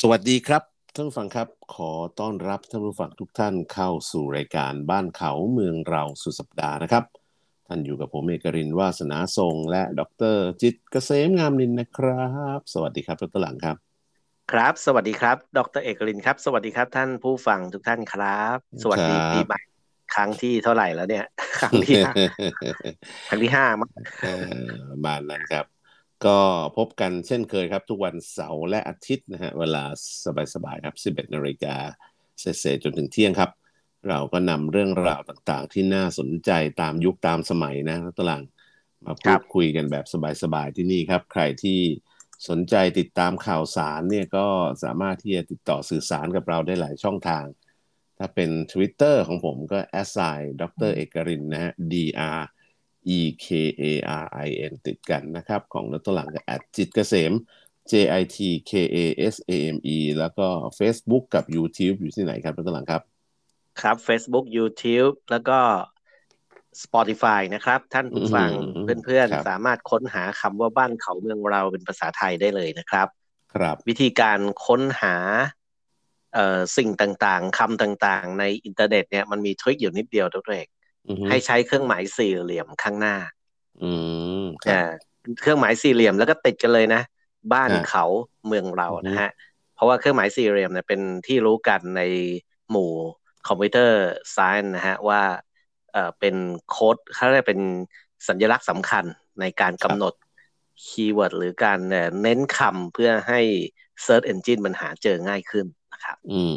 สวัสดีครับท่านผู้ฟังครับ ขอต้อนรับท่านผู้ฟังทุกท่านเข้าสู่รายการบ้านเขาเมืองเราสุดสัปดาห์นะครับ ท่านอยู่กับผมเอกรินวาสนาทรง และดรจิตเกษมงามนินนะครับ สวัสดีครับดรหลังครับ ครับ สวัสดีครับ ดรเอกรินครับ สวัสดีครับ ท่านผู้ฟังทุกท่านครับ สวัสดีปีใหม่ครั้งที่เท่าไหร่แล้วเนี่ย ครั้งที่ห้าครั้งที่ห้ามั้งเอ่อประมาณนั้นครับ ก็พบกันเช่นเคยครับ ทุกวันเสาร์และอาทิตย์นะฮะเวลาสบายๆครับ 11นาฬิกาเศษๆจนถึงเที่ยงครับ เราก็นำเรื่องราวต่างๆ ที่น่าสนใจตามยุคตามสมัยนะตลังมาพูดคุยกันแบบสบายๆที่นี่ครับ ใครที่สนใจติดตามข่าวสารเนี่ยก็สามารถที่จะติดต่อสื่อสารกับเราได้หลายช่องทาง ถ้าเป็น Twitter ของผมก็ a s s i ดรเอกรินนะฮะ dr e k a r i n ติดกันนะครับ ของนัตหลังกับ at จิตเกษม j i t k a s a m e แล้วก็ Facebook กับ YouTube อยู่ที่ไหนครับนัตหลังครับ ครับ Facebook YouTube แล้วก็ Spotify นะครับ ท่านผู้ฟังอืมเพื่อนครับๆสามารถค้นหาคำว่าบ้านเขาเมืองเราเป็นภาษาไทยได้เลยนะครับ ครับ วิธีการค้นหาเอ่อสิ่งต่างๆคำต่างๆ ในอินเทอร์เน็ตเนี่ยมันมีทริคอยู่นิดเดียวตัวเอกอือฮึ ให้ใช้เครื่องหมายสี่เหลี่ยมข้างหน้า อืมครับอ่าเครื่องหมายสี่เหลี่ยมแล้วก็ติดกันเลยนะ บ้านฮะเขาเมืองเราอือฮึนะฮะ เพราะว่าเครื่องหมายสี่เหลี่ยมเนี่ยเป็นที่รู้กันในหมู่ computer science นะฮะว่าเอ่อเป็นโค้ดเขาเรียกเป็นสัญลักษณ์สำคัญในการกำหนด keyword หรือการเอ่อเน้นคำเพื่อให้ Search Engine มันหาเจอง่ายขึ้นนะครับ อืม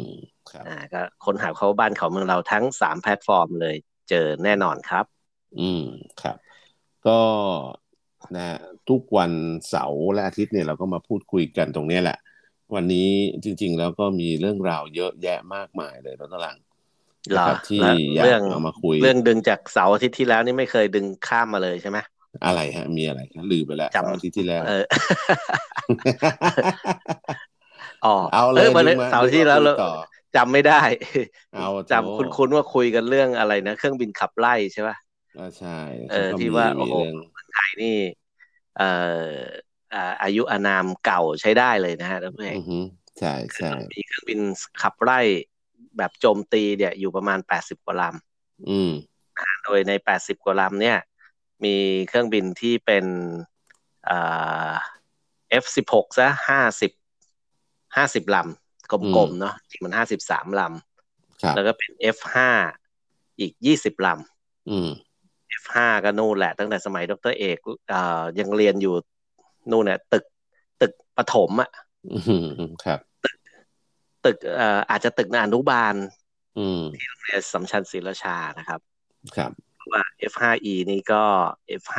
ครับอ่าก็ค้นหาเขาบ้านเขาเมืองเราทั้งสามแพลตฟอร์มเลย เจอแน่นอนครับ อืมครับ ก็นะทุกวันเสาร์และอาทิตย์เนี่ยเราก็มาพูดคุยกันตรงเนี้ยแหละ วันนี้จริง ๆ แล้วก็มีเรื่องราวเยอะแยะมากมายเลยแล้วตลังเหรอนะครับที่แล้วอยากเรื่องเอามาคุย เรื่องดึงจากเสาร์อาทิตย์ที่แล้วนี่ไม่เคยดึงข้ามมาเลยใช่ไหมอะไรฮะ มีอะไรครับลืมไปแล้วจำเสาร์อาทิตย์ที่แล้วเอออ๋อเอาเลยวันดึนี้งมาเสาร์ที่แล้วดึงเรา มาคุยต่อจำไม่ได้เอาจำคุณคุณว่าคุยกันเรื่องอะไรนะเครื่องบินขับไล่ใช่ป่ะอ่าใช่เออก็ที่มีว่ามีโอ้โหเรื่องไทยนี่ เอ่ออ่าอายุอานามเก่าใช้ได้เลยนะฮะท่านผู้ชอืมอฮึใช่ใช่มีเครื่องบินขับไล่แบบโจมตีเนี่ย อยู่ประมาณแปดสิบกว่าลำอืมโดยใน80กว่าลำเนี่ย มีเครื่องบินที่เป็นอ่า F16 ซะ50 50ลำ กลมๆเนาะจริงมัน53ลครับำแล้วก็เป็น F5 อีก20ลอืมำ F5 ก็นู่นแหละ ตั้งแต่สมัยดรเอกอ่ายังเรียนอยู่นู่นเนี่ยตึกตึกประถมอะอืมครับ ตึกเอ่ออาจจะตึกอนุบาลอืมโรงเรียนสัมชัญศรีราชานะครับ ครับว่า F5E นี่ก็ F5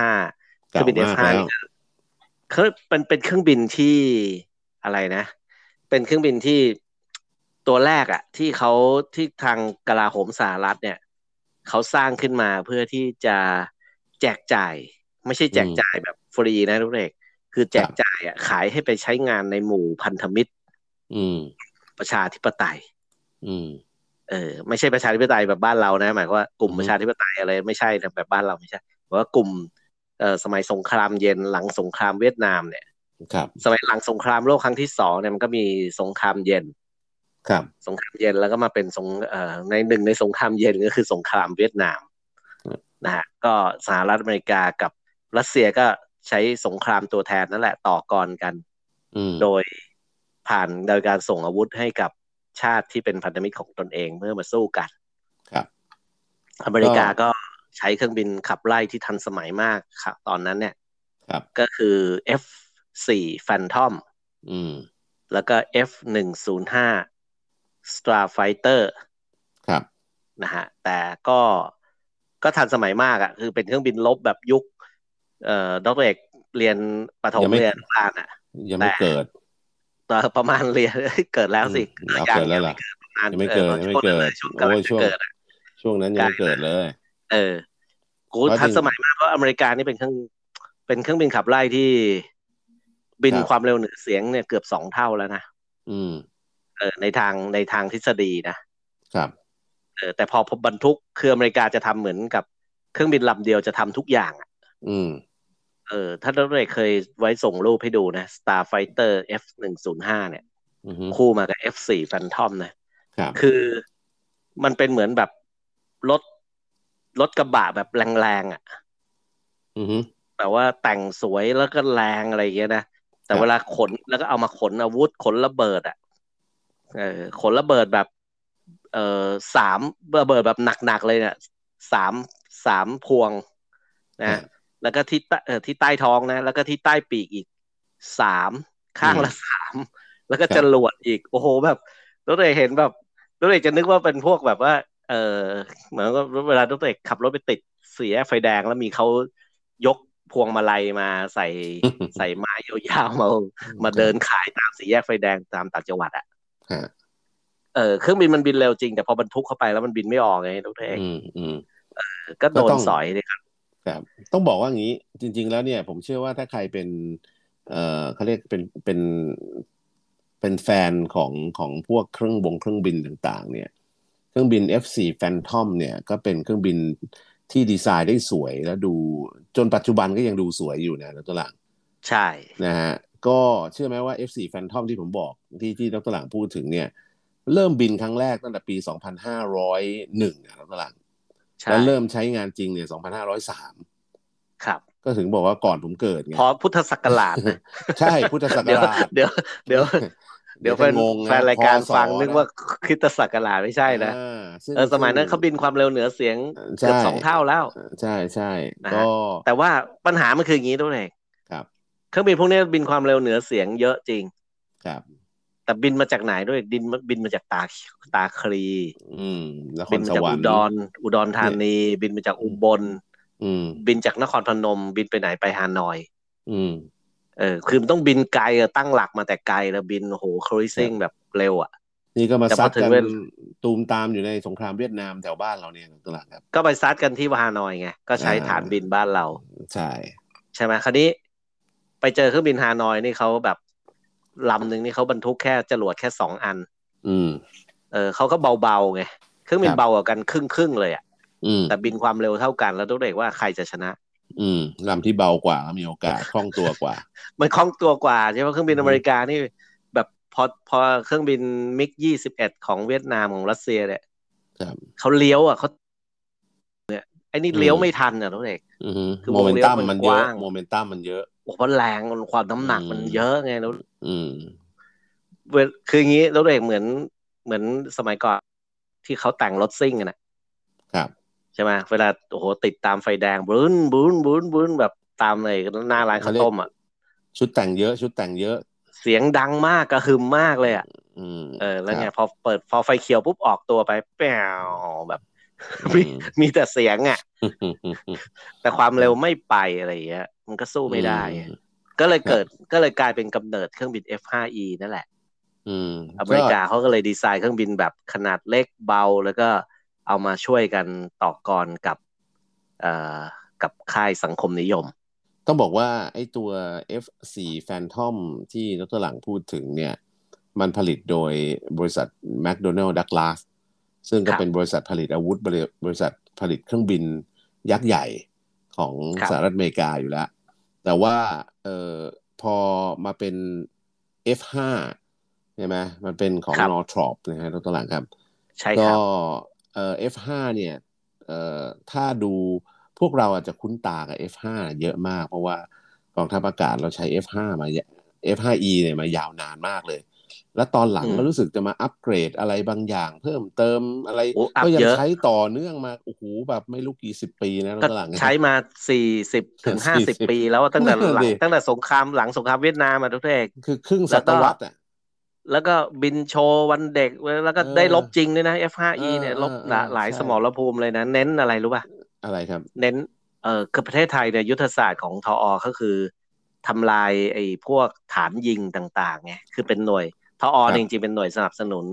เครื่เก่าองบินมาก F5 แล้วนี่ก็เขาเป็นเป็นเครื่องบินที่อะไรนะ เป็นเครื่องบินที่ตัวแรกอะที่เขาที่ทางกลาโหมสหรัฐเนี่ยเขาสร้างขึ้นมาเพื่อที่จะแจกจ่าย ไม่ใช่แจกจ่ายแบบฟรีนะทุกเอกคือแจกจ่ายอะขายให้ไปใช้งานในหมู่พันธมิตร อืม ประชาธิปไตย อืม เออ ไม่ใช่ประชาธิปไตยแบบบ้านเรานะ หมายความว่ากลุ่มอือฮึประชาธิปไตยอะไรไม่ใช่นะแบบบ้านเราไม่ใช่เพราะว่ากลุ่มเอ่อสมัยสงครามเย็นหลังสงครามเวียดนามเนี่ย ครับสมัยหลังสงครามโลกครั้งที่สองเนี่ยมันก็มีสงครามเย็น ครับ สงครามเย็นแล้วก็มาเป็นสงเอ่อในหนึ่งในสงครามเย็นก็คือสงครามเวียดนามอืมนะฮะก็สหรัฐอเมริกากับรัสเซียก็ใช้สงครามตัวแทนนั่นแหละต่อกรกันอืมโดยผ่านโดยการส่งอาวุธให้กับชาติที่เป็นพันธมิตรของตนเองเพื่อมาสู้กัน ครับ อเมริกาก็ใช้เครื่องบินขับไล่ที่ทันสมัยมากครับ ตอนนั้นเนี่ย ครับ ก็คือ F4 Phantom อืม แล้วก็ F105 Starfighter ครับนะฮะแต่ก็ก็ทันสมัยมากอะ่ะ คือเป็นเครื่องบินลบแบบยุค เอ่อดรเอกเรียนประถมยังไม่เรียนบ้านอะ ยังไม่แต่เกิดตอนประมาณเรียนเกิดแล้วสิอืมเอาเกิดแล้วเหรอประมาณยังไม่เกิดออยังไม่เกิดช่วงนั้นเลยช่วงกำลังโอ้ยช่วงจะเกิดอะช่วงนั้นยังไม่เกิดเลย เออกูเพราะทันจริงสมัยมากเพราะอเมริกานี่เป็นเครื่องเป็นเครื่องบินขับไล่ที่ บินครับความเร็วเหนือเสียงเนี่ยเกือบสองเท่าแล้วนะอืม เออในทางในทางทฤษฎีนะครับ เออแต่พอพบบรรทุกคืออเมริกาจะทำเหมือนกับเครื่องบินลำเดียวจะทำทุกอย่างอะอืม เออ ถ้าเราเคยไว้ส่งรูปให้ดูนะ Starfighter F หนึ่งศูนย์ห้าเนี่ยอือฮึคู่มากับ F4 Phantom นะครับคือมันเป็นเหมือนแบบรถรถกระบะแบบแรงๆอะ อือฮึแต่ว่าแต่งสวยแล้วก็แรงอะไรอย่างเงี้ยนะ แต่ครับเวลาขนแล้วก็เอามาขนอาวุธขนระเบิดอะเออขนระเบิดแบบ เออสามระเบิดแบบหนักๆเลยเนี่ยสามสามพวงนะแล้วก็ที่ใต้เออที่ใต้ท้องนะ แล้วก็ที่ใต้ปีกอีกสามข้างละสามแล้วก็จรวดอีก โอ้โหแบบรถเอกเห็นแบบรถเอกจะนึกว่าเป็นพวกแบบว่า เออเหมือนกับเวลารถเอกขับรถไปติดสี่แยกไฟแดงแล้วมีเขายก พวงมาลัยมาใส่ใส่ไม้ยาวๆมามาเดินขายตามสี่แยกไฟแดงตามต่างจังหวัดอะฮะเออเครื่องบินมันบินเร็วจริงแต่พอบรรทุกเข้าไปแล้วมันบินไม่ออกไงรถเอกอืมอืมก็โดก็นต้องสอยเลยครับครับต้องบอกว่างี้ จริง ๆ แล้วเนี่ย ผมเชื่อว่าถ้าใครเป็น เอ่อเขาเรียกเป็นเป็นเป็นแฟนของของพวกเครื่องบงเครื่องบินต่าง ๆ เนี่ย เครื่องบิน F4 Phantom เนี่ย ก็เป็นเครื่องบิน ที่ดีไซน์ได้สวยแล้วดูจนปัจจุบันก็ยังดูสวยอยู่นะดรหลัง ใช่นะฮะก็เชื่อไหมว่า F4 Phantom ที่ผมบอกที่ที่ดรหลังพูดถึงเนี่ย เริ่มบินครั้งแรกตั้งแต่ปี 2501นะดรหลังใช่แล้วเริ่มใช้งานจริงเนี่ย2503 ครับ ก็ถึงบอกว่าก่อนผมเกิดไงพอพุทธศักราชนะใช่พุทธศักเดี๋ยวราชเดี๋ยวเดี๋ยว เดี๋ยวแฟจะนงงนะแฟนรายการพศฟังนึกว่าะคริสตศักราชไม่ใช่นะอ่าซึ่งเออสมัยนั้นเขาบินความเร็วเหนือเสียงใช่เกือบสองเท่าแล้ว ใช่ใช่นะฮะก็แต่ว่าปัญหามันคืออย่างนี้ด้วยเองครับเครื่องบินพวกนี้บินความเร็วเหนือเสียงเยอะจริงครับ แต่บินมาจากไหนด้วยดินบินมาจากตาตาคลี อืมนคบิรนสมาจากวรอุรค์ดรอุดรธานี บินมาจากอุบลอืมบินจากนครพนม บินไปไหนไปฮานอย อืม เออคือมันต้องบินไกลอะตั้งหลักมาแต่ไกลแล้วบินโอ้โหครูซิ่งแบบเร็วอะ นี่ก็มาแต่พอซัดถึงกันเวลตูมตามอยู่ในสงครามเวียดนามแถวบ้านเราเนี่ยตลาดครับ ก็ไปซัดกันที่ฮานอยไง ก็ใช้อ่าฐานบินบ้านเรา ใช่ ใช่ไหมคราวนี้ ไปเจอเครื่องบินฮานอยนี่เขาแบบลำหนึ่งนี่เขาบรรทุกแค่จรวดแค่สองอัน อืม เออเขาก็เบาๆไงเครื่องบิคนรับเบากว่ากันครึ่งครึ่งๆเลยอะอืมแต่บินความเร็วเท่ากันแล้วต้องเด็กว่าใครจะชนะ อืมลำที่เบากว่ามีโอกาสคล่องตัวกว่า มันคล่องตัวกว่าใช่ไหมเครื่องบินอืมอเมริกานี่ แบบพอพอเครื่องบินมิกยี่สิบเอ็ดของเวียดนามของรัสเซียเนี่ยครับเขาเลี้ยวอะเขาเนี่ยไอ้นี่อืมเลี้ยวไม่ทันอะต้องเด็กอือฮึคือโมเมนตัมวงเลี้ยวมัมันนเยอะกว้างโมเมนตัมมันเยอะโอ้โหเพราะแรงมันความน้ำหนักอืมมันเยอะไงแล้วอืมเวลคืออย่างนี้แล้วเด็กเหมือนเหมือนสมัยก่อนที่เขาแต่งรถซิ่งกันนะครับ ใช่ไหมเวลาโอ้โหติดตามไฟแดงบูนบูนบูนบูนแบบตามเลยหน้าร้านข้าวต้มอะชุดแต่งเยอะ ชุดแต่งเยอะ เสียงดังมากกระหึ่มมากเลยอะอืมเออ แล้วไงครับพอเปิดพอไฟเขียวปุ๊บออกตัวไปแป๊วแบบอืมีมมีแต่เสียงอะ แต่ความเร็วไม่ไปอะไรอย่างเงี้ย มันก็สู้ไม่ได้อืมก็เลยเกิดก็เลยกลายเป็นกำเนิดเครื่องบิน F5E นั่นแหละอืมอเมริกาเขาก็เลยดีไซน์เครื่องบินแบบขนาดเล็กเบาแล้วก็ เอามาช่วยกันต่อกรกับเอ่อกับค่ายสังคมนิยม ต้องบอกว่าไอ้ตัว F4 Phantom ที่ดรหลังพูดถึงเนี่ย มันผลิตโดยบริษัท McDonnell Douglas ซึ่งก็ครับเป็นบริษัทผลิตอาวุธบริบริษัทผลิตเครื่องบินยักษ์ใหญ่ของครับสหรัฐอเมริกาอยู่แล้ว แต่ว่าเอ่อพอมาเป็น F5 ใช่ไหมมันเป็นของครับ Northrop นะฮะดรหลังครับ ใช่คก็รับ เอ่อ F5 เนี่ยเอ่อถ้าดูพวกเราอาจจะคุ้นตากับ F5 เยอะมาก เพราะว่ากองทัพอากาศเราใช้ F5 มา F5E เนี่ยมายาวนานมากเลย แล้วตอนหลังอืมก็รู้สึกจะมาอัปเกรดอะไรบางอย่าง เพิ่มเติมอะไรโอ้อัพก็ยัเยอะใช้ต่อเนื่องมาโอ้โหแบบไม่รู้กี่สิบปีนะก็ตอนหลังใช้มาสี่สิบถึงห้าสิบ40ปี แล้วตั้งแต่หลังนั่นดิตั้งแต่สงครามหลังสงครามเวียดนามมาทุกเอกคือครึ่งแล้ศวก็ตวรรษอะ แล้วก็บินโชว์วันเด็ก แล้วก็เออได้ลบจริงด้วยนะ F5E เออเนี่ยลบเออหลาเออหลายใช่สมรภูมิเลยนะ เน้นอะไรรู้ป่ะ อะไรครับ เน้นเออคือประเทศไทยเนี่ยยุทธศาสตร์ของทออก็คือทำลายไอ้พวกฐานยิงต่างๆไงคือเป็นหน่วยทออครับเนี่ยจริงๆเป็นหน่วยสนับสนุน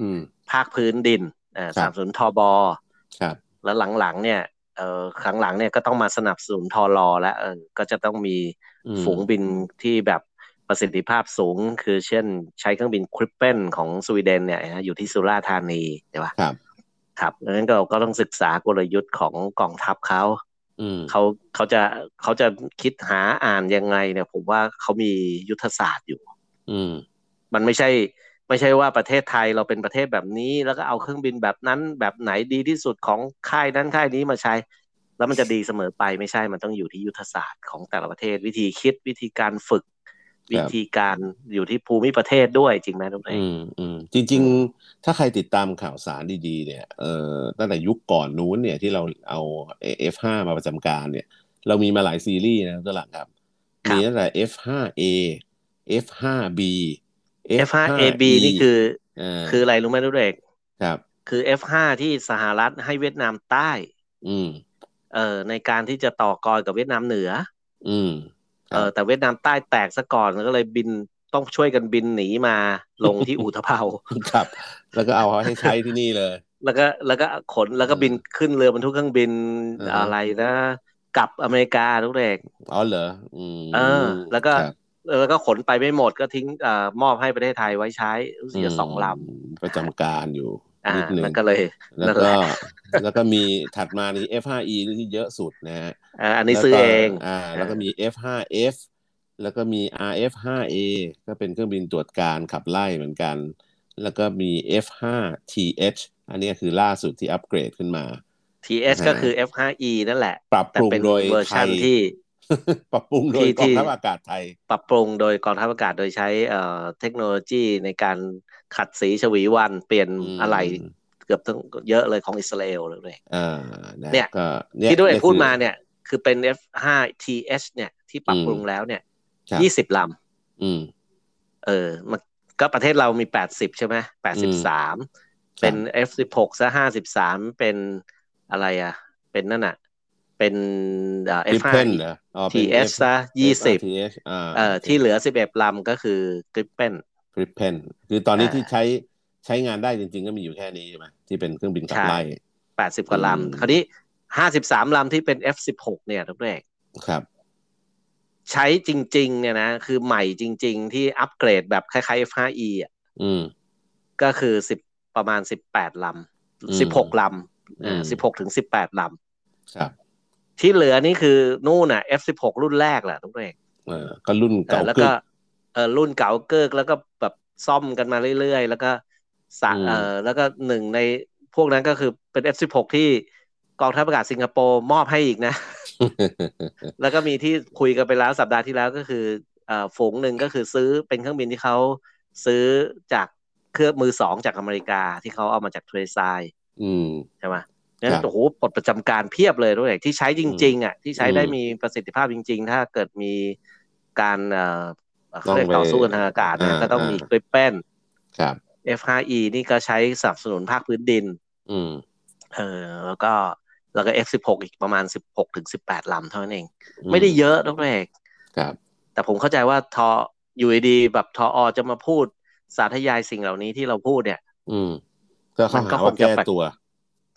อืมภาคพื้นดินเออครับสนับสนุนทอบอครับแล้วหลังๆเนี่ยเออครั้งหลังเนี่ยก็ต้องมาสนับสนุนทอรอแล้วเออก็จะต้องมีอืมฝูงบินที่แบบ ประสิทธิภาพสูง คือเช่นใช้เครื่องบินคริปเปนของสวีเดนเนี่ยนะอยู่ที่สุราษฎร์ธานีใช่ปะครับครับดังนั้นเราก็ต้องศึกษากลยุทธ์ของกองทัพเขาอืมเขาเขาจะเขาจะคิดหาอ่านยังไงเนี่ย ผมว่าเขามียุทธศาสตร์อยู่ อืม มันไม่ใช่ ไม่ใช่ว่าประเทศไทยเราเป็นประเทศแบบนี้ แล้วก็เอาเครื่องบินแบบนั้นแบบไหนดีที่สุดของค่ายนั้นค่ายนี้มาใช้ แล้วมันจะดีเสมอไปไม่ใช่มันต้องอยู่ที่ยุทธศาสตร์ของแต่ละประเทศวิธีคิดวิธีการฝึก วิธีการอยู่ที่ภูมิประเทศด้วยจริงไหมทุกท่านอืมอืมจริง ๆ ถ้าใครติดตามข่าวสารดีๆ เนี่ยเอ่อตั้งแต่ยุคก่อนนู้นเนี่ยที่เราเอา F5 มาประจำการเนี่ย เรามีมาหลายซีรีส์นะตัวหลังครับ มีตั้งแต่ F5A F5B F5AB นี่คืออ่าคืออะไรรู้ไหมทุกเด็กครับ คือ F5 ที่สหรัฐให้เวียดนามใต้ อืมเอ่อในการที่จะต่อกรกับเวียดนามเหนือ อืม เออแต่เวียดนามใต้แตกซะก่อนแล้วก็เลยบินต้องช่วยกันบินหนีมาลงที่อู่ทะเภาครับ แล้วก็เอาเขาให้ใช้ที่นี่เลย แล้วก็แล้วก็ขนแล้วก็บินขึ้นเรือบรรทุกเครื่องบินอ่าฮะอะไรนะกลับอเมริกาทุกเด็กอ๋อเหรออืมเออ แล้วก็ครับแล้วก็ขนไปไม่หมดก็ทิ้งเอ่อมอบให้ประเทศไทยไว้ใช้รู้สึกจะสองลมประจำการอยู่ำอ่า นิดหนึ่งแล้วก็เลยแล้วนั่นก็แหละแล้วก็มีถัดมานี่ F5E นี่ที่เยอะสุดนะฮะอ่าอันนี้ซื้อแล้วก็เองอ่าแล้วก็มี F5F แล้วก็มี RF5A ก็เป็นเครื่องบินตรวจการขับไล่เหมือนกัน แล้วก็มี F5TH อันนี้คือล่าสุดที่อัปเกรดขึ้นมา TS อ่าก็คือ F5E นั่นแหละ ปรับแต่ปรุงเป็นโดยเวอร์ชันไทยที่ ปรับปรุงโดยที่กองที่ทัพอากาศไทย ปรับปรุงโดยกองทัพอากาศโดยใช้เอ่อเทคโนโลยีในการขัดสีฉวีวันเปลี่ยนอืมอะไรเกือบทั้งเยอะเลยของอิสราเอลเลยอ่านะเนี่ยก็ที่ด้วยนี่พูดคือมาเนี่ย คือเป็น F5TH เนี่ย ที่ปรับปรุงแล้วเนี่ยครับยี่สิบลอืมำเออมันก็ประเทศเรามีแปดสิบใช่ไหมแปดสิบสามเป็น F16 ซะห้าสิบสามเป็นอะไรอะ เป็นนั่นอะ เป็นเอ่อกริป F5 เพนเหรออ๋อเป็น TS F- ซะยี่สิบ FRTH อ่าเอ่อที่เหลือสิบเอ็ดลำก็คือกริปเปนกริปเพนคือตอนนี้อ่าที่ใช้ใช้งานได้จริง ๆ ก็มีอยู่แค่นี้ใช่ไหมที่เป็นเครื่องบินขับใช่ไล่แปดสิบกว่าอืมลำคราวนี้ห้าสิบสามลำที่เป็น F16 เนี่ยทุกเรกครับ ใช้จริง ๆ เนี่ยนะ คือใหม่จริง ๆ ที่อัปเกรดแบบคล้ายๆ F5E อะอืมก็คือสิบประมาณสิบแปดลอืมำสิบหกลอืมำสิบหกถึงสิบแปดลครับำ ที่เหลือนี่คือนู่นน่ะ F16 รุ่นแรกแหละทุกเรกเออก็รุ่นเอเก่าอแล้วกึก็กเออรุ่นเก่าเกิกแล้วก็แบบซ่อมกันมาเรื่อยๆ แล้วก็สะอืมเออแล้วก็หนึ่งในพวกนั้นก็คือเป็น F16 ที่กองทัพอากาศสิงคโปร์มอบให้อีกนะ แล้วก็มีที่คุยกันไปแล้วสัปดาห์ที่แล้วก็คือเอ่อฝูงหนึ่งก็คือซื้อเป็นเครื่องบินที่เขาซื้อจากเครื่องมือสองจากอเมริกาที่เขาเอามาจากเทรซายอืมใช่ไหม งั้นครับโอ้โหปลดประจำการเพียบเลยด้วยที่ใช้จริง ๆ อะ ที่ใช้ได้อืมมีประสิทธิภาพจริง ๆ ถ้าเกิดมีการเอ่อต้เขาองเรียกไปต่อสู้กันทางอากาศนะอ่าก็ต้องมีอ่ากริปเปนครับ F5E นี่ก็ใช้สนับสนุนภาคพื้นดิน อืม เออแล้วก็แล้วก็ F16 อีกประมาณ 16ถึง18 ลำเท่านั้นเองอืไม่ได้เยอะนะเอกครับ แต่ผมเข้าใจว่าทออยู่ดีๆแบบทออจะมาพูดสาธยายสิ่งเหล่านี้ที่เราพูดเนี่ย อืม ก็เขามันก็หาคว่างจะแก้แปลกตัว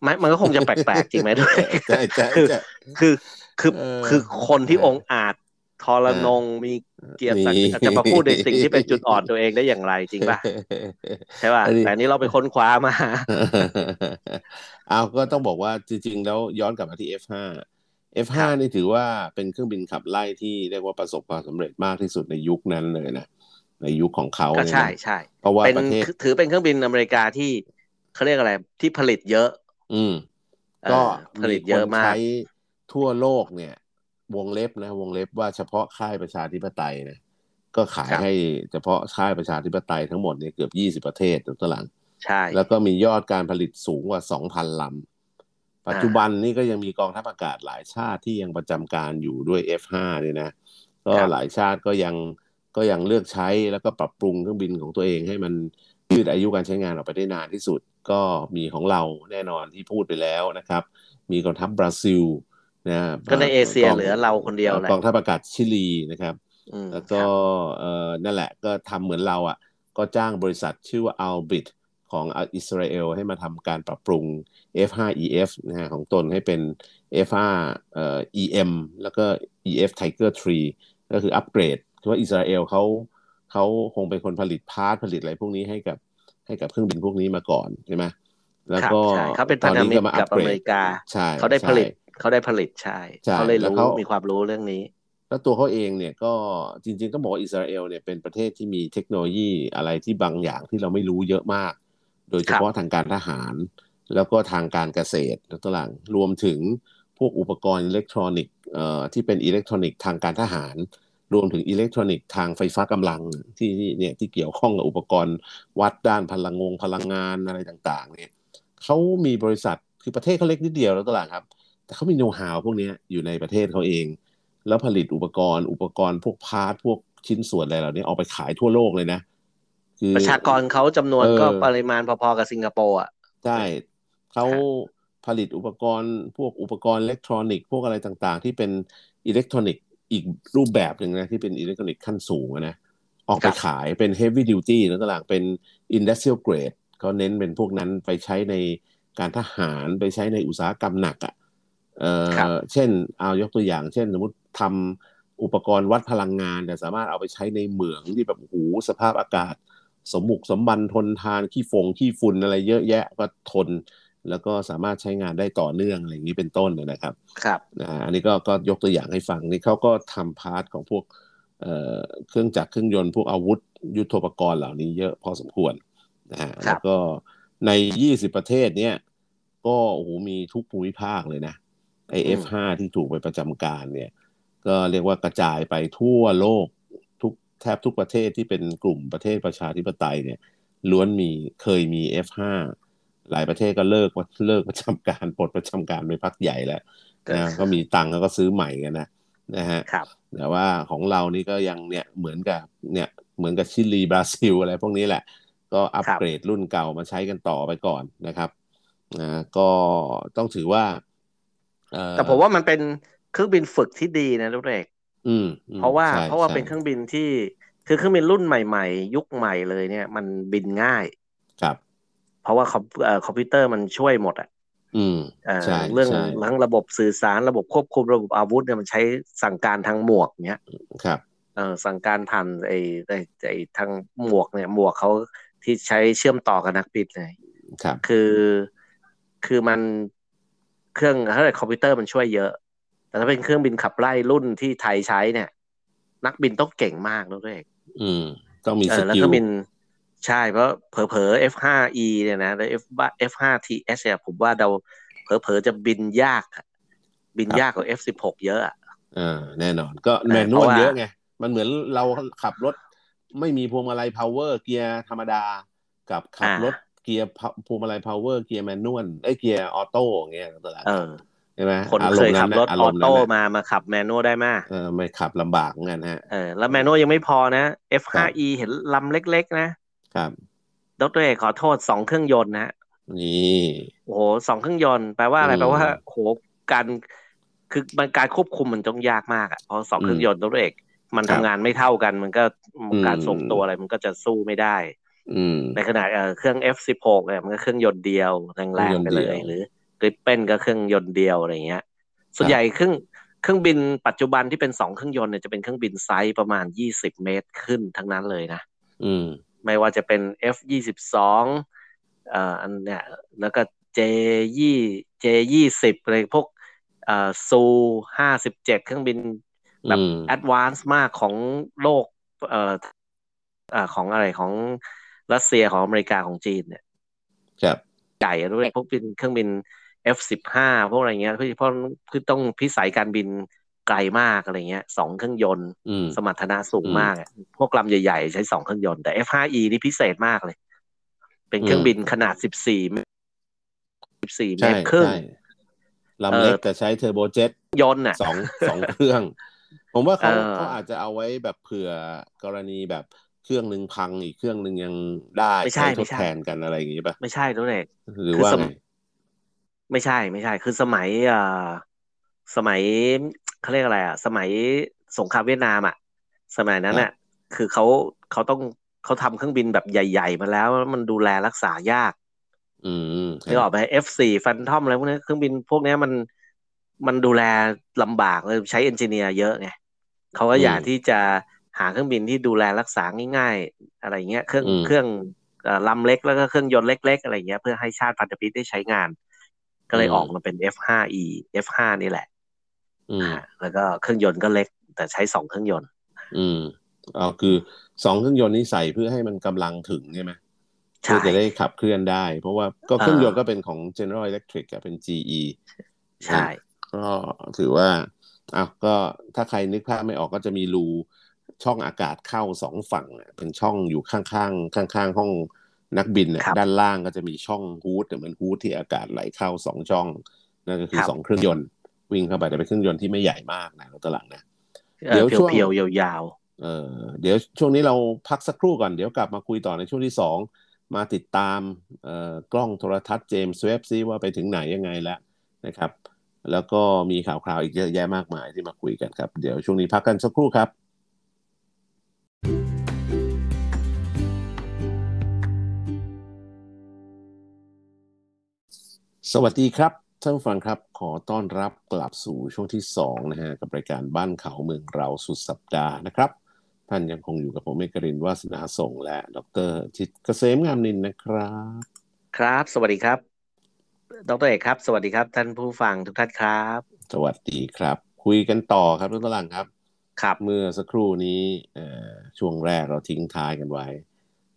ไม่มันก็คงจะแปลกๆจริงไหมด้วยใช่ใช่คือใช่คือคือเออคือคนที่เออองค์อาจทรนงมีเกียรติศักมีดิ์จะมาพูดในสิ่งที่เป็นจุดอ่อนตัวเองได้อย่างไรจริงป่ะใช่ป่ะอันนี้แต่อันนี้เราไปค้นคว้ามาเอาก็ต้องบอกว่าจริง ๆ แล้วย้อนกลับมาที่ F5 F5 ครับนี่ถือว่าเป็นเครื่องบินขับไล่ที่เรียกว่าประสบความสำเร็จมากที่สุดในยุคนั้นเลยนะในยุคของเขาก็เนี่ยใช่นะใช่เพราะว่าเป็นประเทศถือเป็นเครื่องบินอเมริกาที่เขาเรียกอะไรที่ผลิตเยอะ อืมเออก็ผลิมีตคเยนอะมากใช้ทั่วโลกเนี่ย วงเล็บนะ วงเล็บว่าเฉพาะค่ายประชาธิปไตยนะก็ขายครับให้เฉพาะค่ายประชาธิปไตยทั้งหมดเนี่ยเกือบยี่สิบประเทศตัวหลัง ใช่ แล้วก็มียอดการผลิตสูงกว่า2,000ลำ ปัจจุบันนี่ก็ยังมีกองทัพอากาศหลายชาติที่ยังประจำการอยู่ด้วย F5 เนี่ยนะ ก็ครับหลายชาติก็ยังก็ยังเลือกใช้แล้วก็ปรับปรุงเครื่องบินของตัวเองให้มันยืดอายุการใช้งานออกไปได้นานที่สุด ก็มีของเราแน่นอนที่พูดไปแล้วนะครับ มีกองทัพบราซิลนะก็ในเอเชียกงเหลือเราคนเดียวแหละกองทัพอากาศชิลีนะครับอืมแล้วคก็รับเอ่อนั่นแหละก็ทำเหมือนเราอะ ก็จ้างบริษัทชื่อว่า Albit ของอิสราเอลให้มาทำการปรับปรุง F5EF นะฮะของตนให้เป็น F5 เอ่อ EM แล้วก็ EF Tiger 3 ก็คืออัปเกรดคือว่าอิสราเอลเขาเขาคงเป็นคนผลิตพาร์ทผลิตอะไรพวกนี้ให้กับ ให้กับเครื่องบินพวกนี้มาก่อนใช่ไหมแล้วครับก็ใช่เขาเป็นตพัอนนธนี้มิตก็รมาอักัปบเกอรเมดริกาใช่เขาได้ผลิตใช่เขาได้ผลิตใช่ใช่เขาเลยแล้วรู้เขามีความรู้เรื่องนี้ แล้วตัวเขาเองเนี่ยก็จริงๆต้องบอกว่าอิสราเอลเนี่ยเป็นประเทศที่มีเทคโนโลยีอะไรที่บางอย่างที่เราไม่รู้เยอะมาก โดยเฉพาะทางการทหาร แล้วก็ทางการเกษตรตัวหลังรวมถึงพวกอุปกรณ์อิเล็กทรอนิกส์เอ่อที่เป็นอิเล็กทรอนิกส์ทางการทหาร รวมถึงอิเล็กทรอนิกส์ทางไฟฟ้ากำลังที่เนี่ยที่เกี่ยวข้องกับอุปกรณ์วัดด้านพลังงานพลังงานอะไรต่างๆเนี่ยเขามีบริษัทคือประเทศเขาเล็กนิดเดียวแล้วตลาดครับ แต่เขามีโน้ตฮาวพวกนี้อยู่ในประเทศเขาเอง แล้วผลิตอุปกรณ์ อุปกรณ์พวก part พวกชิ้นส่วนอะไรเหล่านี้เอาไปขายทั่วโลกเลยนะคือประชากรเขาจำนวนก็ปริมาณพอๆกับสิงคโปร์อะใช่เขาผลิตอุปกรณ์พวกอุปกรณ์อิเล็กทรอนิกส์พวกอะไรต่างๆ ที่เป็นอิเล็กทรอนิกส์ อีกรูปแบบหนึ่งนะที่เป็นอิเล็กทรอนิกส์ขั้นสูงนะออกไปขายเป็น heavy duty แล้วต่างเป็น industrial grade เขาเน้นเป็นพวกนั้นไปใช้ในการทหารไปใช้ในอุตสาหกรรมหนักอะ่ะเออเช่นเอายกตัวอย่าง เช่น สมมติทำอุปกรณ์วัดพลังงานแต่สามารถเอาไปใช้ในเหมืองที่แบบหูสภาพอากาศ สมบุกสมบันทนทานขี้ฟงขี้ฝุ่นอะไรเยอะแยะก็ทน แล้วก็สามารถใช้งานได้ต่อเนื่องอะไรอย่างนี้เป็นต้นนะครับ ครับอันนี้ก็ก็ยกตัวอย่างให้ฟังนี่เขาก็ทำพาร์ทของพวกเครื่องจักรเครื่องยนต์พวกอาวุธ ยุทโธปกรณ์เหล่านี้เยอะพอสมควรนะฮะแล้วก็ใน 20 ประเทศเนี้ยก็โอ้โหมีทุกภูมิภาคเลยนะไอเอฟห้าที่ถูกไปประจำการเนี่ย ก็เรียกว่ากระจายไปทั่วโลกทุกแทบทุกประเทศที่เป็นกลุ่มประเทศประชาธิปไตยเนี่ยล้วนมีเคยมี F5 หลายประเทศก็เลิกเลิกประจำการปลดประจำการไปพักใหญ่แล้วนะก็มีตังค์แล้วก็ซื้อใหม่กันนะนะฮะแต่ว่าของเรานี่ก็ยังเนี่ยเหมือนกับเนี่ยเหมือนกับชิลีบราซิลอะไรพวกนี้แหละ ก็อัปเกรดรุ่นเก่ามาใช้กันต่อไปก่อนนะครับนะก็ต้องถือว่าแต่ผมว่ามันเป็นเครื่องบินฝึกที่ดีนะลูกเอกอืมเพราะว่าเพราะว่าเป็นเครื่องบินที่คือเครื่องบินรุ่นใหม่ ๆ ยุคใหม่เลยเนี่ย มันบินง่ายครับ เพราะว่าคอมคอมพิวเตอร์มันช่วยหมดอะอืมใช่เรื่องทั้งระบบสื่อสารระบบควบคุมระบบอาวุธเนี่ยมันใช้สั่งการทางหมวกเนี้ยครับเออสั่งการผ่านไอ้ไอ้ทางหมวกเนี่ยหมวกเขาที่ใช้เชื่อมต่อกับนักบินเลยครับ คือคือมันเครื่องถ้าเกิดคอมพิวเตอร์มันช่วยเยอะ แต่ถ้าเป็นเครื่องบินขับไล่รุ่นที่ไทยใช้เนี่ย นักบินต้องเก่งมากด้วยอืม ต้องมี skill แล้วเครื่องบิน ใช่เพราะเผลอๆ F5E เนี่ยนะแล้ว F F5TS เนี่ยผมว่าเราเผลอๆจะบินยาก บินยากกว่า F16 เยอะอ่าแน่นอน ก็ manual เยอะไง มันเหมือนเราขับรถไม่มีพวงมาลัย power เกียร์ธรรมดา กับขับรถเกียร์พวงมาลัย power เกียร์ manual ไอ้เกียร์ auto เงี้ยตลาดใช่ไหมคนเคยขับรถ auto มามาขับ manual ได้มากเออไม่ขับลำบากเงี้ยฮะเออแล้ว manual ยังไม่พอนะ F5E เห็นลำเล็ก ๆ นะ ครับดรเอกขอโทษสองเครื่องยนต์นะนี่โอ้โหสองเครื่องยนต์แปลว่าอะไรแปลว่าโหการคือมันการควบคุมมันต้องยากมากอะเพราะสองเครื่องยนต์ดรเอกมันทำงานไม่เท่ากัน มันก็การส่งตัวอะไรมันก็จะสู้ไม่ได้ในขณะเครื่อง F16 เนี่ยมันก็เครื่องยนต์เดียวแรงๆไปเลย หรือ Gripen ก็เครื่องยนต์เดียวอะไรเงี้ย ส่วนใหญ่เครื่องเครื่องบินปัจจุบันที่เป็นสองเครื่องยนต์เนี่ยจะเป็นเครื่องบินไซส์ประมาณยี่สิบเมตรขึ้นทั้งนั้นเลยนะ อืม ไม่ว่าจะเป็น F ยี่สิบสองอ่าอันเนี้ยแล้วก็ J ยี่ J ยี่สิบอะไรพวกอ่าซูห้าสิบเจ็ดเครื่องบินแบบ advance มากของโลกเอ่ออ่าของอะไรของรัสเซียของอเมริกาของจีนเนี่ยครับใหญ่ด้วยพวกเป็นเครื่องบิน F15 พวกอะไรเงี้ยเพราะเพราะคือต้องพิสัยการบิน ไกลมากอะไรเงี้ยสองเครื่องยนต์ สมรรถนะสูงมาก พวกลำใหญ่ๆ ใช้สองเครื่องยนต์แต่ F5E นี่พิเศษมากเลย เป็นเครื่องบินขนาดสิบสี่สิบสี่เมตรครึ่งลำเล็กแต่ใช้เทอร์โบเจ็ตยนต์อะสองสองเครื่อง ผมว่าเขาเขาอาจจะเอาไว้แบบเผื่อกรณีแบบเครื่องหนึ่งพังอีกเครื่องหนึ่งยังได้ไม่ใช่ทดแทนกันอะไรอย่างนี้ป่ะไม่ใช่ตัวเอกหรือว่าไม่ใช่ไม่ใช่ คือสมัยอ่าสมัย เขาเรียกอะไรอะ สมัยสงครามเวียดนามอะ สมัยนั้นอะ คือเขาเขาต้องเขาทำเครื่องบินแบบใหญ่ ๆ มาแล้วมันดูแลรักษายาก อืมที่ออกไป F4 ฟันทอมอะไรพวกนี้เครื่องบินพวกนี้มันมันดูแลลำบากเลยใช้เอนจิเนียร์เยอะไงเขาก็อยากที่จะหาเครื่องบินที่ดูแลรักษาง่าย ๆ อะไรเงี้ย เครื่องเครื่องลำเล็กแล้วก็เครื่องยนต์เล็ก ๆ อะไรเงี้ยเพื่อให้ชาติพันธมิตรได้ใช้งาน ก็เลยออกมาเป็น F5E F5 นี่แหละอ่า แล้วก็เครื่องยนต์ก็เล็ก แต่ใช้สองเครื่องยนต์ อืมอ๋อคือสองเครื่องยนต์นี้ใส่เพื่อให้มันกำลังถึงใช่ไหมใช่เพื่อจะได้ขับเคลื่อนได้ เพราะว่าก็เครื่องยนต์อ่าก็เป็นของ General Electric อะเป็น GE ใช่ก็ถือว่าอ้าวก็ถ้าใครนึกภาพไม่ออกก็จะมีรูช่องอากาศเข้าสองฝั่งอะเป็นช่องอยู่ข้างๆข้างๆห้องนักบินเนี่ยครับด้านล่างก็จะมีช่อง hood เหมือน hood ที่อากาศไหลเข้าสองช่อง นั่นก็คือครับสองเครื่องยนต์ วิ่งเข้าไปแต่เป็นเครื่องยนต์ที่ไม่ใหญ่มากนะรถตวหลังนะเอ่อเดี๋ยวช่วงเพียวๆยาวเออเดี๋ยวช่วงนี้เราพักสักครู่ก่อนเดี๋ยวกลับมาคุยต่อในช่วงที่สองมาติดตามเอ่อกล้องโทรทรรศน์ James Webb ซิว่าไปถึงไหนยังไงแล้วนะครับ แล้วก็มีข่าวคราวอีกเยอะแยะมากมายที่มาคุยกันครับ เดี๋ยวช่วงนี้พักกันสักครู่ครับสวัสดีครับ ท่านผู้ฟังครับขอต้อนรับกลับสู่ช่วงที่สองนะฮะกับรายการบ้านเขาเมืองเราสุดสัปดาห์นะครับ ท่านยังคงอยู่กับผมเอกรินทร์วาสนาส่งฆ์และดรจิตเกษมงามนินนะครับๆครับ สวัสดีครับ ดรเอกครับ สวัสดีครับ ท่านผู้ฟังทุกท่านครับ สวัสดีครับ คุยกันต่อครับทุกท่านครับครับเมื่อสักครู่นี้เอ่อช่วงแรกเราทิ้งท้ายกันไว้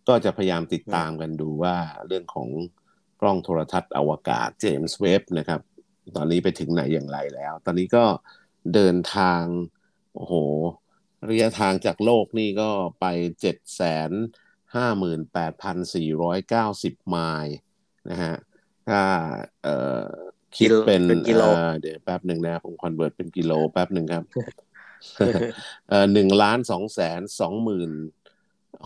ก็จะพยายามติดตามกันดูว่าเรื่องของ กล้องโทรทรรศน์อวกาศ James Webb นะครับ ตอนนี้ไปถึงไหนอย่างไรแล้ว ตอนนี้ก็เดินทาง โอ้โห ระยะทางจากโลกนี่ก็ไปเจ็ดแสนห้าหมื่นแปดพันสี่ร้อยเก้าสิบไมล์นะฮะถ้าเอ่อคิดเป็นเป็นกิโลเอ่อเดี๋ยวแป๊บหนึ่งนะผม convert เป็นกิโลแป๊บหนึ่งครับเอ่อหนึ่งล้านสองแสนสองหมื่น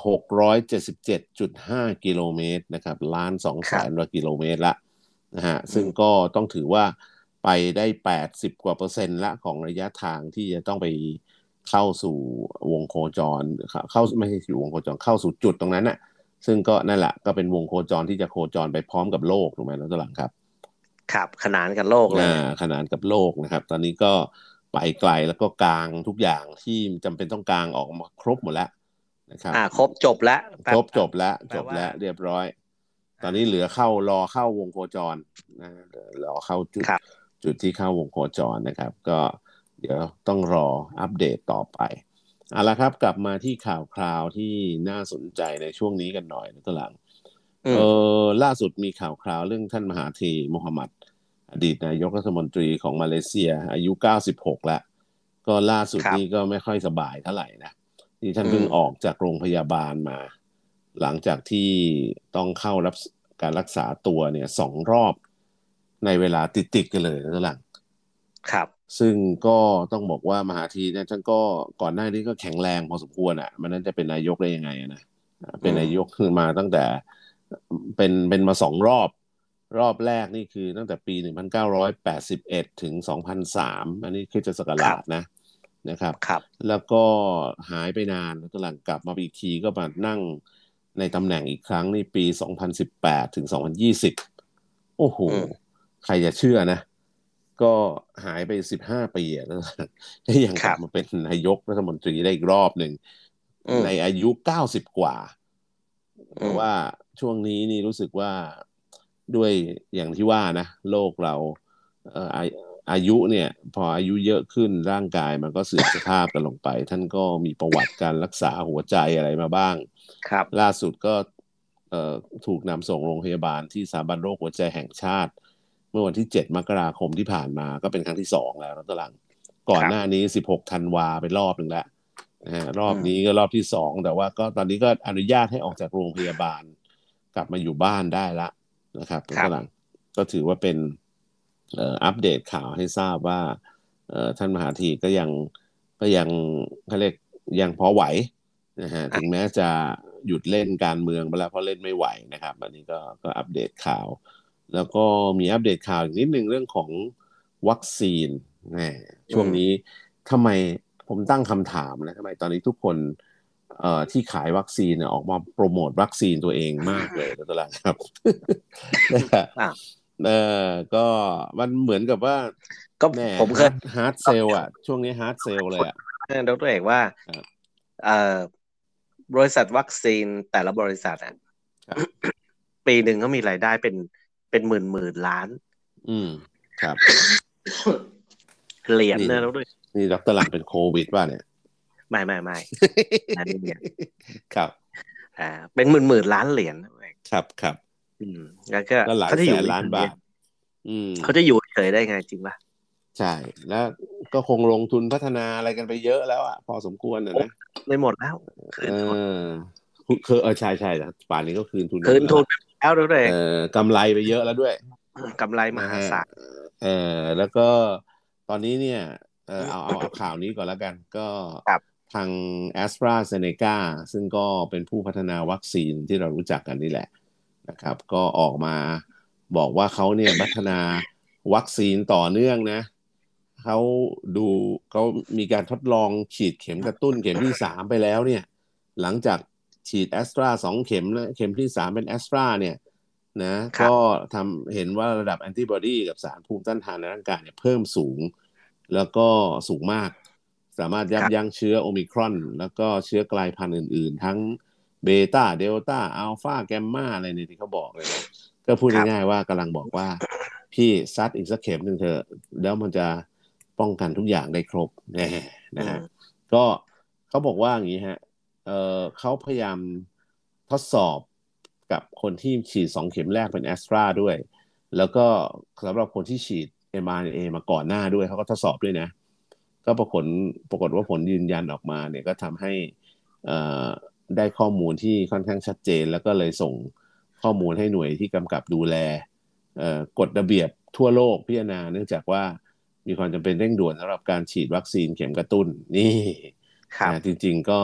หกร้อยเจ็ดสิบเจ็ดจุดห้ากิโลเมตรนะครับล้านสองแสนกว่ากิโลเมตรละนะฮะซึ่งก็ต้องถือว่าไปได้แปดสิบกว่าเปอร์เซ็นต์ละของระยะทางที่จะต้องไปเข้าสู่วงโคจร เข้าเข้าไม่ใช่สู่วงโคจรเข้าสู่จุดตรงนั้นน่ะ ซึ่งก็นั่นแหละก็เป็นวงโคจรที่จะโคจรไปพร้อมกับโลกถูกไหมน้องตวหลังครับ ครับ ขนานกันโลกเลยอ่าขนานกับโลกนะครับ ตอนนี้ก็ไปไกลแล้วก็กลางทุกอย่างที่จำเป็นต้องกลางออกมาครบหมดแล้ว นะครับอ่าครบจบแล้วครบจบแล้วแปลจว่าบแล้ว เรียบร้อย ตอนนี้เหลือเข้ารอเข้าวงโคจรนะรอเข้าจุดครับจุดที่เข้าวงโคจรนะครับ ก็เดี๋ยวต้องรออัปเดตต่อไปเอาละครับ กลับมาที่ข่าวคราวที่น่าสนใจในช่วงนี้กันหน่อยนะตัวหลังอืมเออล่าสุดมีข่าวคราวเรื่องท่านมหาธีโมฮัมหมัดอดีตนายกรัฐมนตรีของมาเลเซีย อายุ 96 แล้ว ก็ล่าสุดครับนี้ก็ไม่ค่อยสบายเท่าไหร่นะ ที่ท่านเพิ่งอืมออกจากโรงพยาบาลมา หลังจากที่ต้องเข้ารับการรักษาตัวเนี่ยสองรอบในเวลาติดๆกันเลยนะท่านหลังครับ ซึ่งก็ต้องบอกว่ามหาธีเนี่ยท่านก็ก่อนหน้านี้ก็แข็งแรงพอสมควรอะ มันนั้นจะเป็นนายกได้ยังไงอะนะอ่าเป็นอืมนายกขึ้นมาตั้งแต่เป็นเป็นมาสองรอบ รอบแรกนี่คือตั้งแต่ปี 1981 ถึง 2003 อันนี้คือจะสกราชนะ นะครับครับแล้วก็หายไปนานแล้วก็หลังกลับมาอีกทีก็มานั่งในตำแหน่งอีกครั้งในปี 2018 ถึง 2020 โอ้โหอืมใครจะเชื่อนะ ก็หายไป 15 ปีอะแล้วยังกลับมาเป็นนายกรัฐมนตรีได้อีกรอบหนึ่งอืมในอายุ 90 กว่าอืมแต่ว่าช่วงนี้นี่รู้สึกว่าด้วยอย่างที่ว่านะ โลกเราเอ่ออาอายุเนี่ย พออายุเยอะขึ้นร่างกายมันก็เสื่อมสภาพกันลงไป ท่านก็มีประวัติการรักษาหัวใจอะไรมาบ้าง ครับ ล่าสุดก็เอ่อถูกนำส่งโรงพยาบาลที่สถาบันโรคหัวใจแห่งชาติ เมื่อวันที่ 7 มกราคมที่ผ่านมาก็เป็นครั้งที่สองแล้วนะตวหลังก่อนหน้านี้ 16 ธันวาไปรอบหนึ่งแล้วนะฮะรอบนี้ก็รอบที่สองแต่ว่าก็ตอนนี้ก็อนุญาตให้ออกจากโรงพยาบาล กลับมาอยู่บ้านได้ละนะครับครับตวหลังก็ถือว่าเป็นเอ่ออัปเดตข่าวให้ทราบว่าเอ่อท่านมหาธีก็ยังก็ยังเขาเรียกยังพอไหวนะฮะถึงแม้จะหยุดเล่นการเมืองไปแล้วเพราะเล่นไม่ไหวนะครับ อันนี้ก็ก็อัปเดตข่าว แล้วก็มีอัปเดตข่าวอีกนิดหนึ่งเรื่องของวัคซีนแหมช่วงนี้ทำไมผมตั้งคำถามนะทำไมตอนนี้ทุกคนเอ่อที่ขายวัคซีนเนี่ยออกมาโปรโมทวัคซีนตัวเองมากเลยนะตวหลังครับนะฮะอะ เออก็มันเหมือนกับว่าก็แหผมเคย hard sell อะ ช่วงนี้ hard sell เลยอะเออดรเอกว่าครับเอ่อบริษัทวัคซีนแต่ละบริษัทอะครับปีหนึ่งเขามีรายได้เป็นเป็นหมื่นหมื่นล้าน อืมครับเหรียญนี่นะดรเอกนี่ดรหลังเป็นโควิดป่ะเนี่ย ไม่ไม่ไม่อันนี้เนี่ยครับ อ่า เป็นหมื่นหมื่นล้านเหรียญนะเว้ยครับครับ อืมแล้วก็แล้วหลายเขาจะแสอยู่นล้านบาทอืมเขาจะอยู่เฉยได้ไงจริงป่ะใช่แล้วก็คงลงทุนพัฒนาอะไรกันไปเยอะแล้วอะพอสมควรนะนะไม่หมดแล้วคืเอนทุนอคือเออใช่ใช่นะป่านนี้ก็คืนทุนคืนทุนไปแล้วด้วยเออกำไรไปเยอะแล้วด้วยกำไรมหาศาลเออแล้วก็ตอนนี้เนี่ยเออเอาเอาเอาข่าวนี้ก่อนแล้วกัน ก็ครับทาง a s t r a z เซ e c a ซึ่งก็เป็นผู้พัฒนาวัคซีนที่เรารู้จักกันนี่แหละ นะครับ ก็ออกมาบอกว่าเขาเนี่ยพัฒนาวัคซีนต่อเนื่องนะเขาดูเขามีการทดลองฉีดเข็มกระตุ้นเข็มที่สามไปแล้วเนี่ย หลังจากฉีดแอสตราสองเข็มนะเข็มที่สามเป็นแอสตราเนี่ยนะครับก็ทำเห็นว่าระดับแอนติบอดีกับสารภูมิต้านทานในร่างกายเนี่ยเพิ่มสูง แล้วก็สูงมาก สามารถยับยั้งเชื้อโอมิครอน แล้วก็เชื้อกลายพันธุ์อื่น ๆ ทั้ง เบต้าเดลต้าอัลฟาแกมมาอะไรเนี่ยที่เขาบอกเลยนะก็พูดครับง่ายๆว่ากำลังบอกว่า พี่ซัดอีกสักเข็มหนึ่งเถอะ แล้วมันจะป้องกันทุกอย่างได้ครบแน่นะฮะก็เขาบอกว่าอย่างนี้ฮะเออเขาพยายามทดสอบกับคนที่ฉีดสองเข็มแรกเป็นแอสตราด้วย แล้วก็สำหรับคนที่ฉีด mRNA มาก่อนหน้าด้วยเขาก็ทดสอบด้วยนะ ก็ปรากฏปรากฏว่าผลยืนยันออกมาเนี่ยก็ทำให้เอ่อ ได้ข้อมูลที่ค่อนข้างชัดเจน แล้วก็เลยส่งข้อมูลให้หน่วยที่กำกับดูแลเอ่อกฎระเบียบทั่วโลกพิจารณาเนื่องจากว่ามีความจำเป็นเร่งด่วนสำหรับการฉีดวัคซีนเข็มกระตุ้นนี่ครับนะจริง ๆ ก็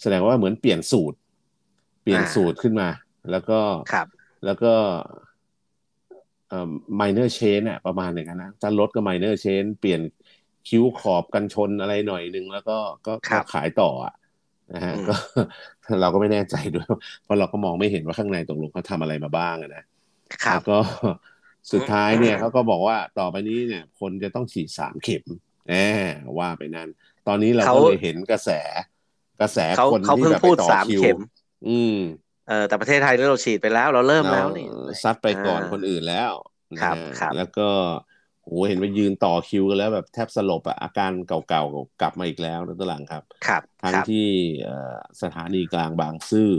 แสดงว่าเหมือนเปลี่ยนสูตร เปลี่ยนอ่าสูตรขึ้นมา แล้วก็ครับแล้วก็เอ่อ minor change อะประมาณอย่างนั้นนะถ้าลดก็ minor change เปลี่ยนคิ้วขอบกันชนอะไรหน่อยนึง แล้วก็ก็ครัก็บขายต่ออะ นะฮะอืมก็เราก็ไม่แน่ใจด้วย เพราะเราก็มองไม่เห็นว่าข้างในตกลงเขาทำอะไรมาบ้างอะนะครัแล้บวก็สุดท้ายเนี่ยเขาก็บอกว่าต่อไปนี้เนี่ย คนจะต้องฉีดสามเข็มแหมว่าไปนั่นตอนนี้เราเขาก็เลยเห็นกระแส กระแสเขาคนเขาที่เพิ่งแบบพูไปดต่อสามคิวเข็มอืมเออแต่ประเทศไทยนี่เราฉีดไปแล้ว เราเริ่มแล้วนี่เราซัดไปก่อนอ่าคนอื่นแล้วนะครับฮะครับแล้วก็ โหเห็นว่ายืนต่อคิวกันแล้วแบบแทบสลบอะอาการเก่าๆกลับมาอีกแล้วนะตัวหลังครับ ครับทั้งครับที่เอ่อสถานีกลางบางซื่อ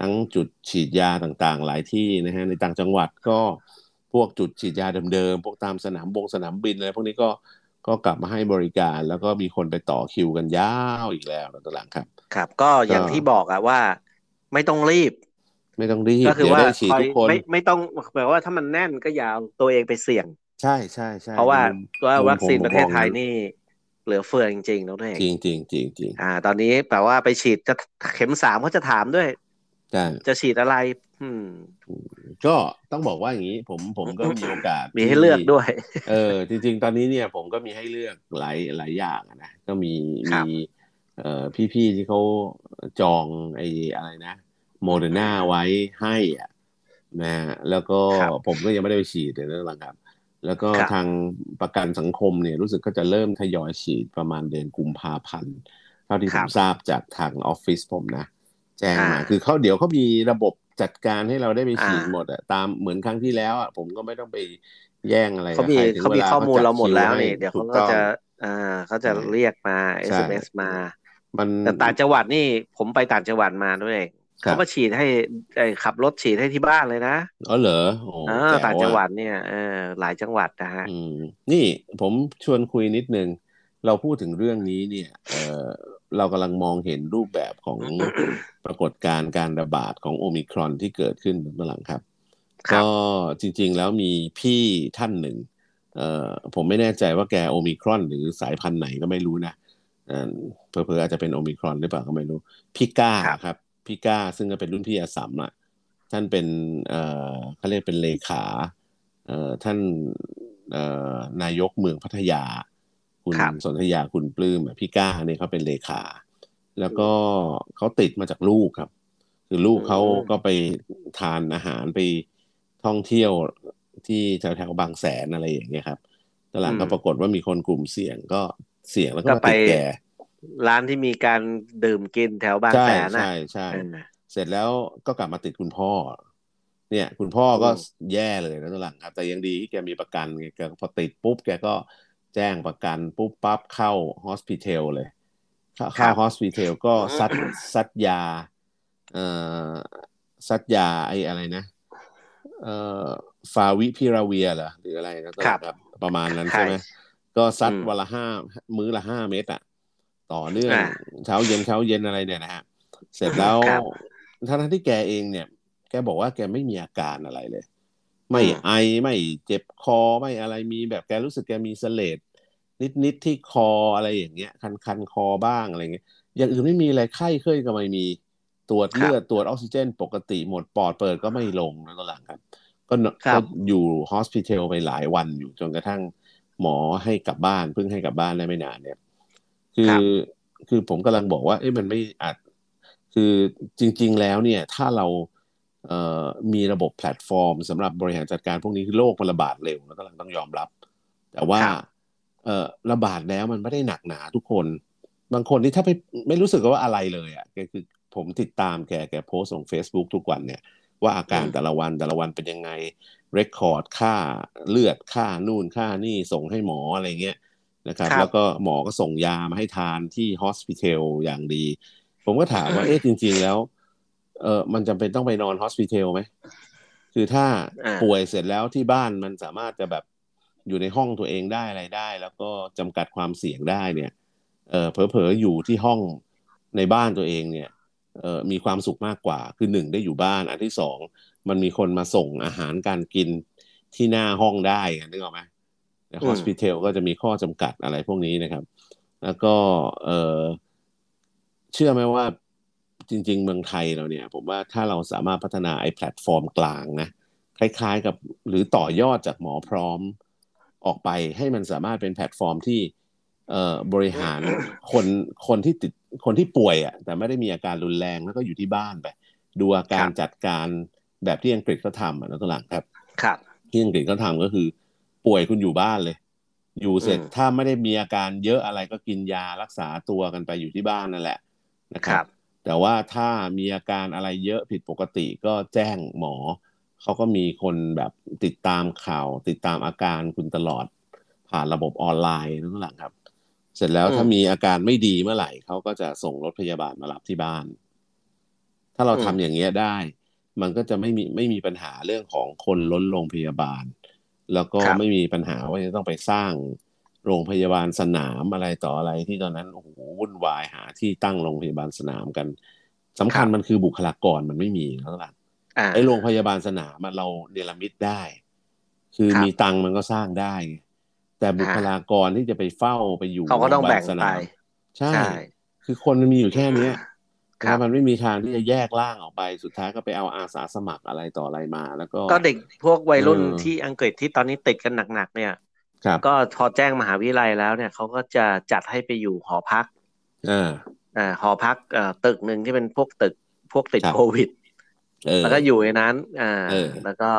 ทั้งจุดฉีดยาต่างๆ หลายที่นะฮะในต่างจังหวัดก็พวกจุดฉีดยาเดิมๆพวกตามสนามบงสนามบินอะไรพวกนี้ก็ก็กลับมาให้บริการแล้วก็มีคนไปต่อคิวกันยาวอีกแล้วนะตัวหลังครับ ครับ ก็อย่างก็ที่บอกอะว่าไม่ต้องรีบไม่ต้องรีบก็คือเดี๋ยวว่าได้ฉีดคอยทุกคนไม่ไม่ต้องแปลว่าถ้ามันแน่นก็อย่าเอาตัวเองไปเสี่ยง ใช่ใช่ใช่เพราะว่ามุมว่ามุมวัคซีนผมประเทศไทยมองนี่เหลือเฟือจริงๆน้องเอกจริงจริงจริงจริงอ่า ตอนนี้แปลว่าไปฉีดจะเข็มสามเขาจะถามด้วยใช่จะฉีดอะไร อืม ก็ต้องบอกว่าอย่างนี้ ผมผมก็มีโอกาส มีให้เลือกด้วย เออ จริง ๆ ตอนนี้เนี่ย ผมก็มีให้เลือกหลายหลายอย่างอะนะก็มีครัมีบเอ่อพี่ๆที่เขาจองไอ้อะไรนะโมเดอร์นาไว้ให้อะนะแล้วก็ครับผมก็ยังไม่ได้ไปฉีดเลยนั่นแหละครับ แล้วก็ครับทางประกันสังคมเนี่ยรู้สึกก็จะเริ่มทยอยฉีดประมาณเดือนกุมภาพันธ์เท่าที่คผรับมทราบจากทางออฟฟิศผมนะ แจ้งมาอ่าคือเขาเดี๋ยวเขามีระบบจัดการให้เราได้ไปฉีดอ่าหมดอะตามเหมือนครั้งที่แล้วอะผมก็ไม่ต้องไปแย่งอะไรเขามีกับใครถึงเขามีวลข้อมูลจัเราหมดแล้วคินี่ให้เดี๋ยวถูเขากก็ต้องจะอ่าเขาจะใช่เรียกมาใช่ SMS มา มันแต่ต่างจังหวัดนี่ผมไปต่างจังหวัดมาด้วยครับ เขามาฉีดให้ไอ้ขับรถฉีดให้ที่บ้านเลยนะอ๋อเหรอโอ้เออแจ๋ต่างจังหวัอะดเนี่ยเออหลายจังหวัดนะฮะอืมนี่ผมชวนคุยนิดนึง เราพูดถึงเรื่องนี้เนี่ยเออเรากำลังมองเห็นรูปแบบของปรากฏการณ์การระบาดของโอมิครอนที่เกิดขึ้นเมื่อหลังครับครับก็จริง ๆ แล้วมีพี่ท่านหนึ่งเอ่อผมไม่แน่ใจว่าแกโอมิครอน หรือสายพันธุ์ไหนก็ไม่รู้นะเอ่อเผลอๆอาจจะเป็นโอมิครอนหรือเปล่าก็ไม่รู้พี่ก้าครับครับ พี่ก้า ซึ่งก็เป็นรุ่นพี่อาสัมอะท่านเป็นเอ่อเขาเรียกเป็นเลขาเอ่อท่านเอ่อนายกเมืองพัทยา คุณครับสนธยาคุณปลื้มอะพี่ก้าเนี่ยเขาเป็นเลขา แล้วก็เขาติดมาจากลูกครับ คือลูกเขาก็ไปทานอาหารไปท่องเที่ยวที่แถวแถวๆบางแสนอะไรอย่างเงี้ยครับตอนหลังก็อืมปรากฏว่ามีคนกลุ่มเสี่ยงก็เสี่ยงแล้วก็ก็มาไปติดแก ร้านที่มีการดื่มกินแถวบางใช่แสนนะใช่ใช่เออเสร็จแล้วก็กลับมาติดคุณพ่อ เนี่ย คุณพ่อก็อืมแย่เลยนะตอนหลังครับ แต่ยังดีที่แกมีประกันไงแกพอติดปุ๊บแกก็แจ้งประกันปุ๊บปั๊บเข้าฮอสพิทอลเลยเข้าครัเข้าบฮอสพิทอลก็ซัดซัดยา เอ่อซัดยาไอ้อะไรนะ เอ่อฟาวิพิราเวียเหรอหรืออะไรนะครับครับ ประมาณนั้นใช่ใช่ไหมก็ซัดอืมวันละห้ามื้อละห้าเม็ดอะ ต่อเนื่องอ่าเช้าเย็นเช้าเย็นอะไรเนี่ยนะฮะเสร็จแล้วครับทั้งๆที่แกเองเนี่ย แกบอกว่าแกไม่มีอาการอะไรเลย ไม่อืมไอไม่เจ็บคอไม่อะไรมีแบบแกรู้สึกแกมีเสลดนิดๆที่คออะไรอย่างเงี้ย คันคันๆคอบ้างอะไรเงี้ยอย่างอื่นไม่มีอะไรไข้เคยก็ไม่มีตรวจครับเลือดตรวจออกซิเจน ปกติหมดปอดเปิดก็ไม่ลงนะตอนหลังครับ ก็เนครัก็บอยู่ฮอสพิทอลไปหลายวันอยู่จนกระทั่งหมอให้กลับบ้านเพิ่งให้กลับบ้านได้ไม่นานเนี่ย คืครัอบคือผมกำลังบอกว่าเอ้ยมันไม่อาจคือจริง ๆ แล้วเนี่ย ถ้าเราเอ่อมีระบบแพลตฟอร์มสำหรับบริหารจัดการพวกนี้คือโลกมันระบาดเร็วแล้วกำลังต้องยอมรับ แต่ว่าครับเอ่อระบาดแล้วมันไม่ได้หนักหนาทุกคน บางคนที่ถ้าไปไม่รู้สึกว่าอะไรเลยอะแกคือผมติดตามแกแกโพสต์ลง Facebook ทุกวันเนี่ย ว่าอาการอืมแต่ละวันแต่ละวันเป็นยังไงเรคคอร์ดค่าเลือดค่านู่นค่านี่ส่งให้หมออะไรเงี้ย นะครับครับ แล้วก็หมอก็ส่งยามาให้ทานที่ฮอสพิทอลอย่างดี ผมก็ถามว่าเอ๊ะจริง ๆ แล้ว เออมันจำเป็นต้องไปนอนฮอสพิทอลไหมคือถ้าอ่าป่วยเสร็จแล้วที่บ้านมันสามารถจะแบบอยู่ในห้องตัวเองได้อะไรได้ แล้วก็จำกัดความเสี่ยงได้เนี่ย เออเผลอๆอยู่ที่ห้องในบ้านตัวเองเนี่ย เออมีความสุขมากกว่า คือหนึ่งได้อยู่บ้าน อันที่สองมันมีคนมาส่งอาหารการกินที่หน้าห้องได้อะนึกออกไหมในอื ฮมอสพิทอลก็จะมีข้อจำกัดอะไรพวกนี้นะครับ แล้วก็เออเชื่อไหมว่าจริง ๆ เมืองไทยเราเนี่ย ผมว่าถ้าเราสามารถพัฒนาไอ้แพลตฟอร์มกลางนะคล้ายๆกับหรือต่อยอดจากหมอพร้อมออกไปให้มันสามารถเป็นแพลตฟอร์มที่เอ่อบริหารคนคนที่ติดคนที่ป่วยอะแต่ไม่ได้มีอาการรุนแรงแล้วก็อยู่ที่บ้านไปดูอาการครับจัดการแบบที่อังกฤษเขาทำอะนะตัวหลังครับ ครับที่อังกฤษเขาทำก็คือ ป่วยคุณอยู่บ้านเลย อยู่เสร็จอืมถ้าไม่ได้มีอาการเยอะอะไรก็กินยารักษาตัวกันไปอยู่ที่บ้านนั่นแหละนะคครัรับบแต่ว่าถ้ามีอาการอะไรเยอะผิดปกติก็แจ้งหมอเขาก็มีคนแบบติดตามข่าว ติดตามอาการคุณตลอด ผ่านระบบออนไลน์นั่นแหละครับ เสร็จแล้วอืมถ้ามีอาการไม่ดีเมื่อไหร่เขาก็จะส่งรถพยาบาลมารับที่บ้าน ถ้าเราทำอย่างเงี้ยได้ มันก็จะไม่มีไม่มีปัญหาเรื่องของคนล้นโรงพยาบาล แล้วก็ครับไม่มีปัญหาว่าจะต้องไปสร้างโรงพยาบาลสนามอะไรต่ออะไรที่ตอนนั้นโอ้โหวุ่นวายหาที่ตั้งโรงพยาบาลสนามกันสำคัญมันคือบุคลากรมันไม่มีแล้วล่ะอ่าไอ้โรงพยาบาลสนามอะเราเนรมิตได้ คือครับมีตังค์มันก็สร้างได้ไงแต่บุคลากรที่จะไปเฝ้าไปอยู่เขาก็ต้องโรพยาบาลแบ่งสไปนามใช่ใช่ คือคนมันมีอยู่แค่เนี้ย ครับแล้วมันไม่มีทางที่จะแยกร่างออกไปสุดท้ายก็ไปเอาอาสาสมัครอะไรต่ออะไรมา แล้วก็ก็เด็กพวกวัยรุ่นเออที่อังกฤษที่ตอนนี้ติดกันหนักๆเนี่ยครับก็พอแจ้งมหาวิทยาลัยแล้วเนี่ยเขาก็จะจัดให้ไปอยู่หอพักอ่าอ่าหอพักเอ่อตึกหนึ่งที่เป็นพวกตึกพวกติดครับโควิดเออแล้วก็อยู่ในนั้น อ่าเออแล้วก็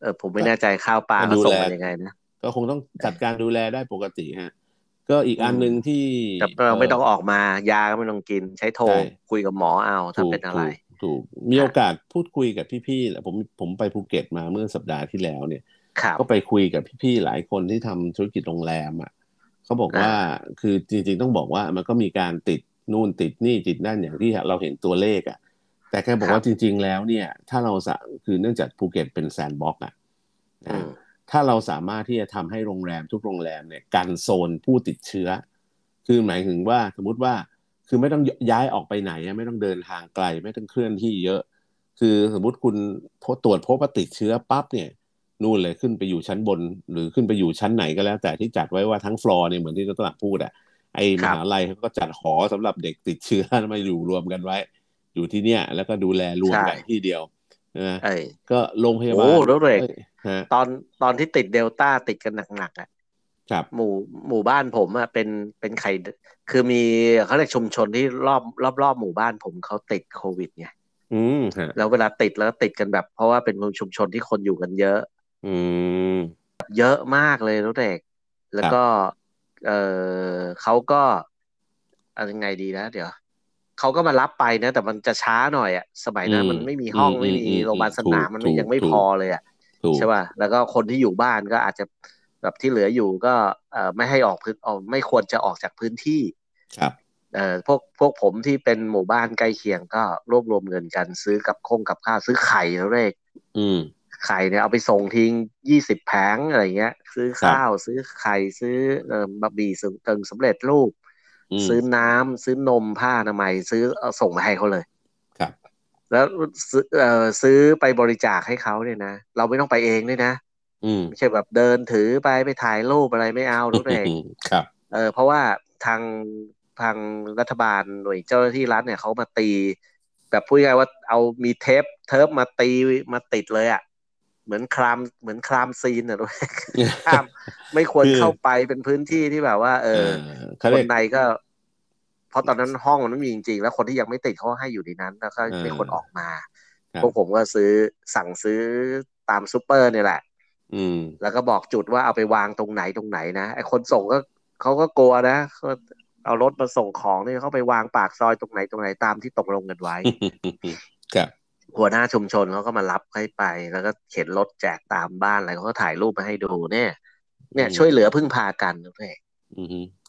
เออผมไม่แน่ใจข้าวปลาก็เขาดูส่งแลมายังไงนะก็คงต้องจัดการดูแลได้ปกติฮะ ก็อีกอันหนึ่งที่แต่เราไม่ต้องออกมายาก็ไม่ต้องกิน ใช้โทรใช่คุยกับหมอเอาถ้าถูกเป็นอะไรถูกถูกมีโอกาสพูดคุยกับพี่ๆแหละผมผมไปภูเก็ตมาเมื่อสัปดาห์ที่แล้วเนี่ยครับก็ไปคุยกับพี่ๆหลายคนที่ทำธุรกิจโรงแรมอะเขาบอกว่าคือจริงๆต้องบอกว่ามันก็มีการติดนู่นติดนี่ติดนั่นอย่างที่เราเห็นตัวเลขอะ แต่แกบอกว่าจริง ๆ แล้วเนี่ย ถ้าเราสะคือเนื่องจากภูเก็ตเป็น sandbox อะอืนะม ถ้าเราสามารถที่จะทำให้โรงแรมทุกโรงแรมเนี่ยกันโซนผู้ติดเชื้อ คือหมายถึงว่าสมมุติว่าคือไม่ต้องย้ายออกไปไหนอะไม่ต้องเดินทางไกลไม่ต้องเคลื่อนที่เยอะ คือสมมุติคุณพบตรวจพบว่าติดเชื้อปั๊บเนี่ยนู่นเลยขึ้นไปอยู่ชั้นบน หรือขึ้นไปอยู่ชั้นไหนก็แล้ว แต่ที่จัดไว้ว่าทั้งฟลอร์เนี่ยเหมือนที่ดรพูดอะไอ้มหาลัยเขาก็จัดหอสำหรับเด็กติดเชื้อมาอยู่รวมกันไว้ อยู่ที่เนี่ย แล้วก็ดูแลรวมกันใช่ที่เดียวนะเอ้ยก็โรงพยาบาลโอ้แล้วเด็กอ้ยฮะ ตอนตอนที่ติดเดลต้าติดกันหนักๆอะครับหมู่หมู่บ้านผมอะเป็นเป็นไข่คือมีเขาเรียกชุมชนที่รอบรอบรอบหมู่บ้านผมเขาติดโควิดไงอืมฮะแล้วเวลาติดแล้วก็ติดกันแบบ เพราะว่าเป็นชุมชนที่คนอยู่กันเยอะ อืมเยอะมากเลยรู้เด็ก แล้วก็ เออเขาก็อะไรยังไงดีนะเดี๋ยวเขาก็มารับไปนะ แต่มันจะช้าหน่อยอะสมัยนั้นอืมมันไม่มีห้องอืมไม่มีอืมโรงพยาบาลสนามถูกมันไม่ถูกยังไม่ถูกพอเลยอะถูก ใช่ป่ะแล้วก็คนที่อยู่บ้านก็อาจจะแบบที่เหลืออยู่ก็เอ่อไม่ให้ออกพื้นออกไม่ควรจะออกจากพื้นที่ครับเอ่อพวกพวกผมที่เป็นหมู่บ้านใกล้เคียงก็รวบรวมเงินกันซื้อกับคงกับข้าวซื้อไข่แล้วเลขอืมไข่เนี่ยเอาไปส่งทิ้งยี่สิบแผงอะไรเงี้ย ซื้อข้าวซื้อไข่ซื้อเอ่อบะหมี่สึงเติงสำเร็จรูปอืมซื้อน้ำซื้อนมผ้าอนามัยซื้อเอาส่งมาให้เขาเลยครับ แล้วซื้อเอ่อซื้อไปบริจาคให้เขาเนี่ยนะเราไม่ต้องไปเองด้วยนะอืมไม่ใช่แบบเดินถือไปไปถ่ายรูปอะไรไม่เอารู้เองครับเออเพราะว่าทางทางรัฐบาลหน่วยเจ้าหน้าที่รัฐเนี่ยเขามาตี แบบพูดง่ายๆว่าเอามีเทปเทิปมาตีมาติดเลยอะ่ะเหมือนคลามเหมือนคลามซีนอะด้วยห้ามไม่ควรคือเข้าไปเป็นพื้นที่ที่แบบว่า เออเขาคเรียนกในก็ เพราะตอนนั้นห้องมันไม่มีจริงๆ แล้วคนที่ยังไม่ติดเขาให้อยู่ในนั้น แล้วก็เออมีคนออกมาครับพวกผมก็ซื้อสั่งซื้อตามซูเปอร์เนี่ยแหละ อืม แล้วก็บอกจุดว่าเอาไปวางตรงไหนตรงไหนนะไอคนส่งก็เขาก็กลัวนะเขาเอารถมาส่งของนี่เขาไปวางปากซอยตรงไหนตรงไหนตามที่ตกลงกันไว้ครับหัวหน้าชุมชนเขาก็มารับให้ไป แล้วก็เข็นรถแจกตามบ้านอะไรเขาก็ถ่ายรูปมาให้ดูเนี่ย เนี่ยอืมช่วยเหลือพึ่งพากันนะพี่อืม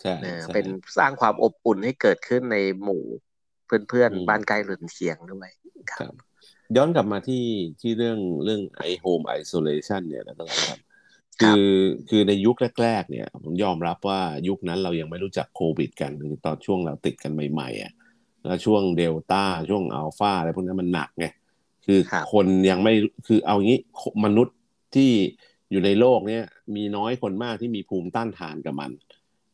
ใช่เออใช่เป็นสร้างความอบอุ่นให้เกิดขึ้นในหมู่เพื่อนอืมๆบ้านใกล้เรือนเคียงด้วยครับ ย้อนกลับมาที่ที่เรื่องเรื่องไอโฮมไอโซเลชันเนี่ยนะครับคือคือในยุคแรก ๆ เนี่ย ผมยอมรับว่ายุคนั้นเรายังไม่รู้จักโควิด กันคือตอนช่วงเราติดกันใหม่ๆอะแล้วช่วงเดลต้าช่วงอัลฟาอะไรพวกนั้นมันหนักไงคือครับคนยังไม่คือเอางี้มนุษย์ที่อยู่ในโลกเนี่ยมีน้อยคนมากที่มีภูมิต้านทานกับมัน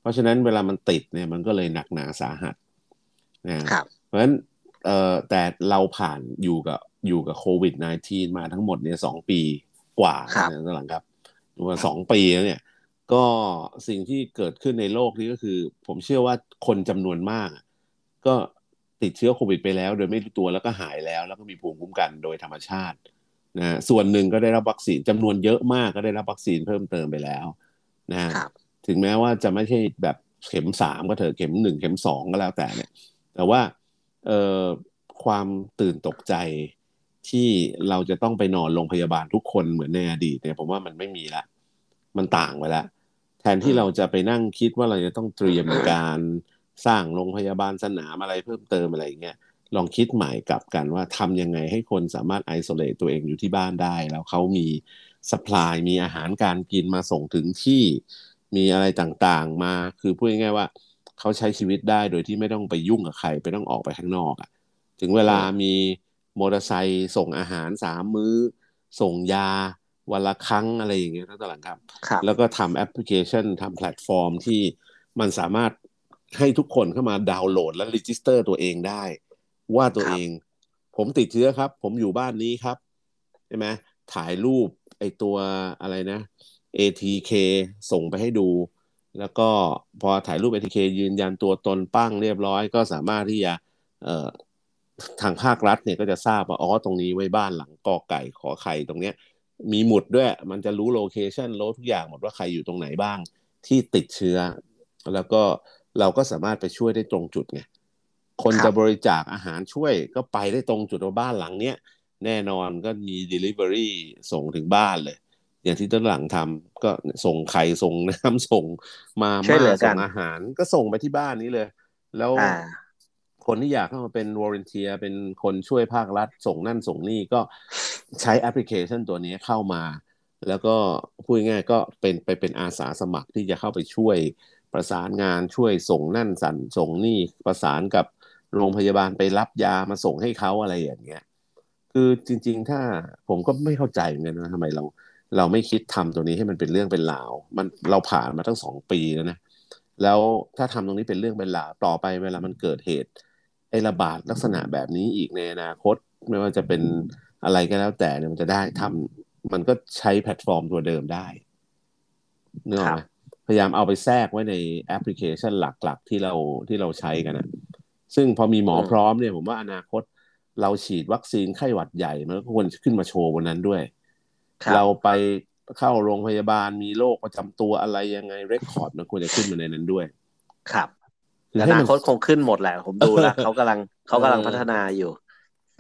เพราะฉะนั้นเวลามันติดเนี่ยมันก็เลยหนักหนาสาหัสนะครับเพราะฉะนั้นเอ่อแต่เราผ่านอยู่กับอยู่กับโควิด -19 มาทั้งหมดเนี่ยสองปีกว่าครับนะตอนหลังครับว่าสองปีแล้วเนี่ย ก็สิ่งที่เกิดขึ้นในโลกนี้ก็คือ ผมเชื่อว่าคนจำนวนมากอะก็ติดเชื้อโควิดไปแล้ว โดยไม่รู้ตัวแล้วก็หายแล้ว แล้วก็มีภูมิคุ้มกันโดยธรรมชาตินะฮะส่วนหนึ่งก็ได้รับวัคซีนจำนวนเยอะมากก็ได้รับวัคซีนเพิ่มเติมไปแล้วนะฮะครับ ถึงแม้ว่าจะไม่ใช่แบบเข็มสามก็เถอะเข็มหนึ่งเข็มสองก็แล้วแต่เนี่ย แต่ว่าเอ่อความตื่นตกใจที่เราจะต้องไปนอนโรงพยาบาลทุกคนเหมือนในอดีตเนี่ยผมว่ามันไม่มีละมันต่างไปแล้วแทนที่เราจะไปนั่งคิดว่าเราจะต้องเตรียมการสร้างโรงพยาบาลสนามอะไรเพิ่มเติมอะไรอย่างเงี้ยลองคิดใหม่กลับกันว่าทำยังไงให้คนสามารถไอโซเลตตัวเองอยู่ที่บ้านได้ แล้วเขามีสป라이มีอาหารการกินมาส่งถึงที่ มีอะไรต่างๆมา คือพูดง่ายๆว่าเขาใช้ชีวิตได้โดยที่ไม่ต้องไปยุ่งกับใครไปต้องออกไปข้างนอกอะ่ะ ถึงเวลามีมอเตอร์ไซค์ส่งอาหารสามมื้อ ส่งยาวันละครั้งอะไรอย่างเงี้ยทั้งตลาดครับครับ แล้วก็ทำแอปพลิเคชันทำแพลตฟอร์มที่มันสามารถให้ทุกคนเข้ามาดาวน์โหลดและ register ตัวเองได้ ว่าตัวครับเอง ผมติดเชื้อครับ ผมอยู่บ้านนี้ครับ ใช่ไหมถ่ายรูปไอตัวอะไรนะ ATK ส่งไปให้ดู แล้วก็พอถ่ายรูป ATK ยืนยันตัวตนปั้งเรียบร้อย ก็สามารถที่จะทางภาครัฐเนี่ยก็จะทราบว่าอ๋อตรงนี้ไว้บ้านหลังกอไก่ขอไข่ตรงเนี้ยมีหมุดด้วย มันจะรู้ location รู้ทุกอย่างหมดว่าใครอยู่ตรงไหนบ้าง ที่ติดเชื้อ แล้วก็เราก็สามารถไปช่วยได้ตรงจุดไงคนคจะบริจาคอาหารช่วยก็ไปได้ตรงจุดว่าบ้านหลังเนี้ยแน่นอนก็มี Delivery ส่งถึงบ้านเลย อย่างที่ต้นหลังทำก็ส่งไข่ส่งน้ำส่งมาช่วยเหลือม่ากัส่นงอาหาร ก็ส่งไปที่บ้านนี้เลย แล้วอ่าคนที่อยากเข้ามาเป็น volunteer เป็นคนช่วยภาครัฐ ส่งนั่นส่งนี่ก็ใช้แอปพลิเคชันตัวนี้เข้ามา แล้วก็พูดง่ายๆก็เป็นไปเป็นอาสาสมัครที่จะเข้าไปช่วยประสานงานช่วยส่งนั่นสั่นส่งนี่ประสานกับโรงพยาบาลไปรับยามาส่งให้เขาอะไรอย่างเงี้ย คือจริง ๆ ถ้าผมก็ไม่เข้าใจเหมือนกันนะทำไมเรา เราไม่คิดทำตรงนี้ให้มันเป็นเรื่องเป็นราว มันเราผ่านมาตั้งสองปีแล้วนะ แล้วถ้าทำตรงนี้เป็นเรื่องเป็นราวต่อไปเวลามันเกิดเหตุไอ้ระบาดลักษณะแบบนี้อีกในอนาคตไม่ว่าจะเป็นอะไรก็แล้วแต่เนี่ยมันจะได้ทำมันก็ใช้แพลตฟอร์มตัวเดิมได้เนกอะครัไหมพยายามเอาไปแทรกไว้ในแอปพลิเคชันหลักๆ ที่เราที่เราใช้กันนะซึ่งพอมีหมอพร้อมเนี่ยผมว่าอนาคตเราฉีดวัคซีนไข้หวัดใหญ่มันก็ควรขึ้นมาโชว์บนนั้นด้วย ครับ เราไปเข้าโรงพยาบาลมีโรคประจำตัวอะไรยังไงเรคคอร์ดมันควรจะขึ้นมาในนั้นด้วยครับคืออให้นามัน คตคงขึ้นหมดแหละ ผมดูแล้ว เขากำลังเขากำลังเออพัฒนาอยู่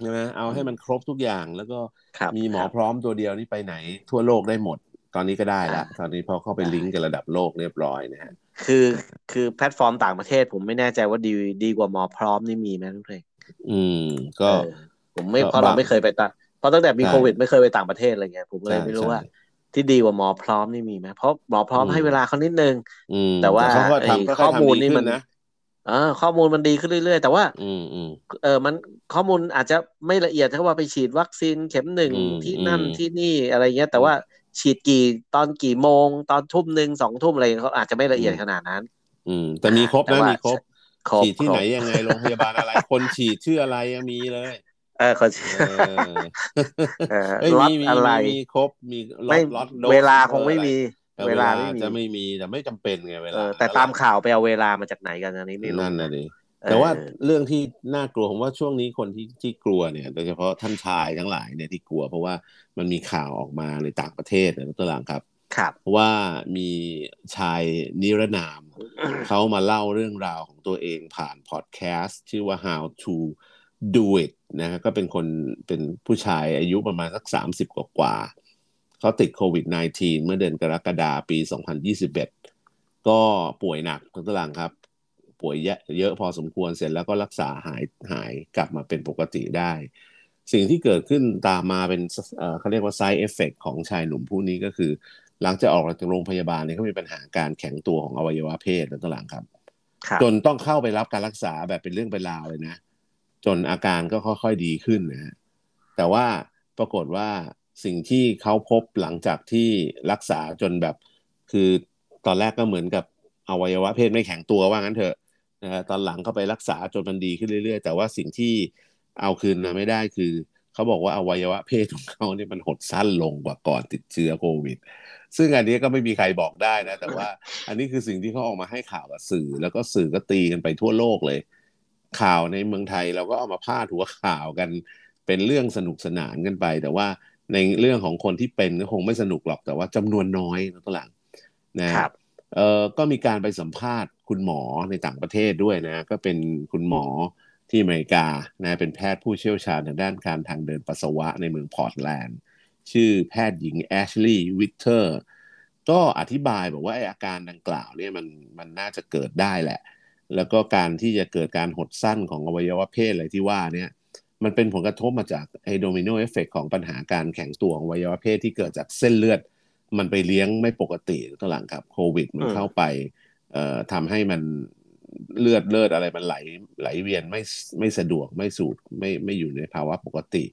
ใช่ไหมเอาให้มันครบทุกอย่างแล้วก็ครับมีหมอครับพร้อมตัวเดียวนี่ไปไหน ทั่วโลกได้หมด ตอนนี้ก็ได้ละตอนนี้พอเข้าไปลิงก์กับระดับโลกเรียบร้อยนะฮะคือคือแพลตฟอร์มต่างประเทศ ผมไม่แน่ใจว่าดีดีกว่าหมอพร้อมนี่มีไหมทุกท่านอืมก็ เออผมไม่เพราะเราไม่เคยไปต่าง เพราะตั้งแต่มีใช่โควิด ไม่เคยไปต่างประเทศอะไรเงี้ยผมเลยใช่ไม่รู้ใช่ว่า ที่ดีกว่าหมอพร้อมนี่มีไหมเพราะหมอพร้อมอืมให้เวลาเขานิดนึงอืมแต่ว่าเขาก็ไอ้ทำก็ข้อมูลทำดีนี่ขึ้มันนะเออข้อมูลมันดีขึ้นเรื่อยๆ แต่ว่าอืมอืมเออมันข้อมูลอาจจะไม่ละเอียดเท่าว่าไปฉีดวัคซีนเข็มหนึ่งอืมที่นั่นอืมที่นี่อะไรเงี้ย แต่ว่าฉีดกี่ตอนกี่โมง ตอนทุ่มหนึ่งสองทุ่มอะไรเงี้ยเขาอาจจะไม่ละเอียดขนาดนั้น อืม แต่มีครบแต่นะว่ามีครบครบฉีดที่ครบไหนยังไงโรงพยาบาลอะไร คนฉีดชื่ออะไรยังมีเลย เออคนฉีดเออเออเอ้ยล็อตมีมีอะไรมีมีครบมีล็อไม่ตล็อตโดสเวลาคงไม่มีเออเวเวลาลาไม่มีจะไม่มีแต่ไม่จำเป็นไงเวเอลาอแต่ตามข่าวไปเอาเวลามาจากไหนกันอันนี้ไม่รู้นั่นนะดิเออแต่ว่าเรื่องที่น่ากลัวผมว่าช่วงนี้คนที่ที่กลัวเนี่ยโดยเฉพาะท่านชายทั้งหลายเนี่ยที่กลัว เพราะว่ามันมีข่าวออกมาในต่างประเทศนะตัวหลังครับครับว่ามีชายนิรนาม เขามาเล่าเรื่องราวของตัวเองผ่านพอดแคสต์ชื่อว่า how to do it นะฮะก็เป็นคนเป็นผู้ชายอายุประมาณสัก 30 กว่ากว่าๆเขาติดโควิด -19 เมื่อเดือนกรกฎาปี 2021 ก็ป่วยหนักทั้งตารางครับ ป่วยเยอะเยอะพอสมควรเสร็จแล้วก็รักษาหายหายกลับมาเป็นปกติได้ สิ่งที่เกิดขึ้นตามมาเป็นเอ่อเขาเรียกว่า side effect ของชายหนุ่มผู้นี้ก็คือ หลังจากออกจากโรงพยาบาลเนี่ยเขามีปัญหาการแข็งตัวของอวัยวะเพศแล้วตารางครับครับ จนต้องเข้าไปรับการรักษาแบบเป็นเรื่องเป็นราวเลยนะ จนอาการก็ค่อยๆดีขึ้นนะฮะแต่ว่าปรากฏว่าสิ่งที่เขาพบหลังจากที่รักษาจนแบบ คือตอนแรกก็เหมือนกับอวัยวะเพศไม่แข็งตัวว่างั้นเถอะนะฮะตอนหลังก็ไปรักษาจนมันดีขึ้นเรื่อยๆ แต่ว่าสิ่งที่เอาคืนมาไม่ได้คือเขาบอกว่าอวัยวะเพศของเขาเนี่ยมันหดสั้นลงกว่าก่อนติดเชื้อโควิด ซึ่งอันนี้ก็ไม่มีใครบอกได้นะ แต่ว่าอันนี้คือสิ่งที่เขาออกมาให้ข่าวกับสื่อ แล้วก็สื่อก็ตีกันไปทั่วโลกเลย ข่าวในเมืองไทยเราก็เอามาพาดหัวข่าวกัน เป็นเรื่องสนุกสนานกันไป แต่ว่าในเรื่องของคนที่เป็นก็คงไม่สนุกหรอกแต่ว่าจำนวนน้อยนะตัวหลังนะครับเออก็มีการไปสัมภาษณ์คุณหมอในต่างประเทศด้วยนะ ก็เป็นคุณหมอที่อเมริกานะเป็นแพทย์ผู้เชี่ยวชาญทางด้านการทางเดินปัสสาวะในเมืองพอร์ตแลนด์ ชื่อแพทย์หญิงแอชลีย์วิกเตอร์ก็อธิบายบอกว่าไออาการดังกล่าวเนี่ยมันมันน่าจะเกิดได้แหละ แล้วก็การที่จะเกิดการหดสั้นของอวัยวะเพศอะไรที่ว่าเนี่ยมันเป็นผลกระทบมาจากไอ domino effect ของปัญหาการแข็งตัวของอวัยวะเพศที่เกิดจากเส้นเลือด มันไปเลี้ยงไม่ปกติตหลังครับโควิด มันเข้าไปเอ่อทำให้มันเลือดเลือดอะไรมันไหลไหลเวียนไม่ไม่สะดวกไม่สูดไม่ไม่อยู่ในภาวะปกติ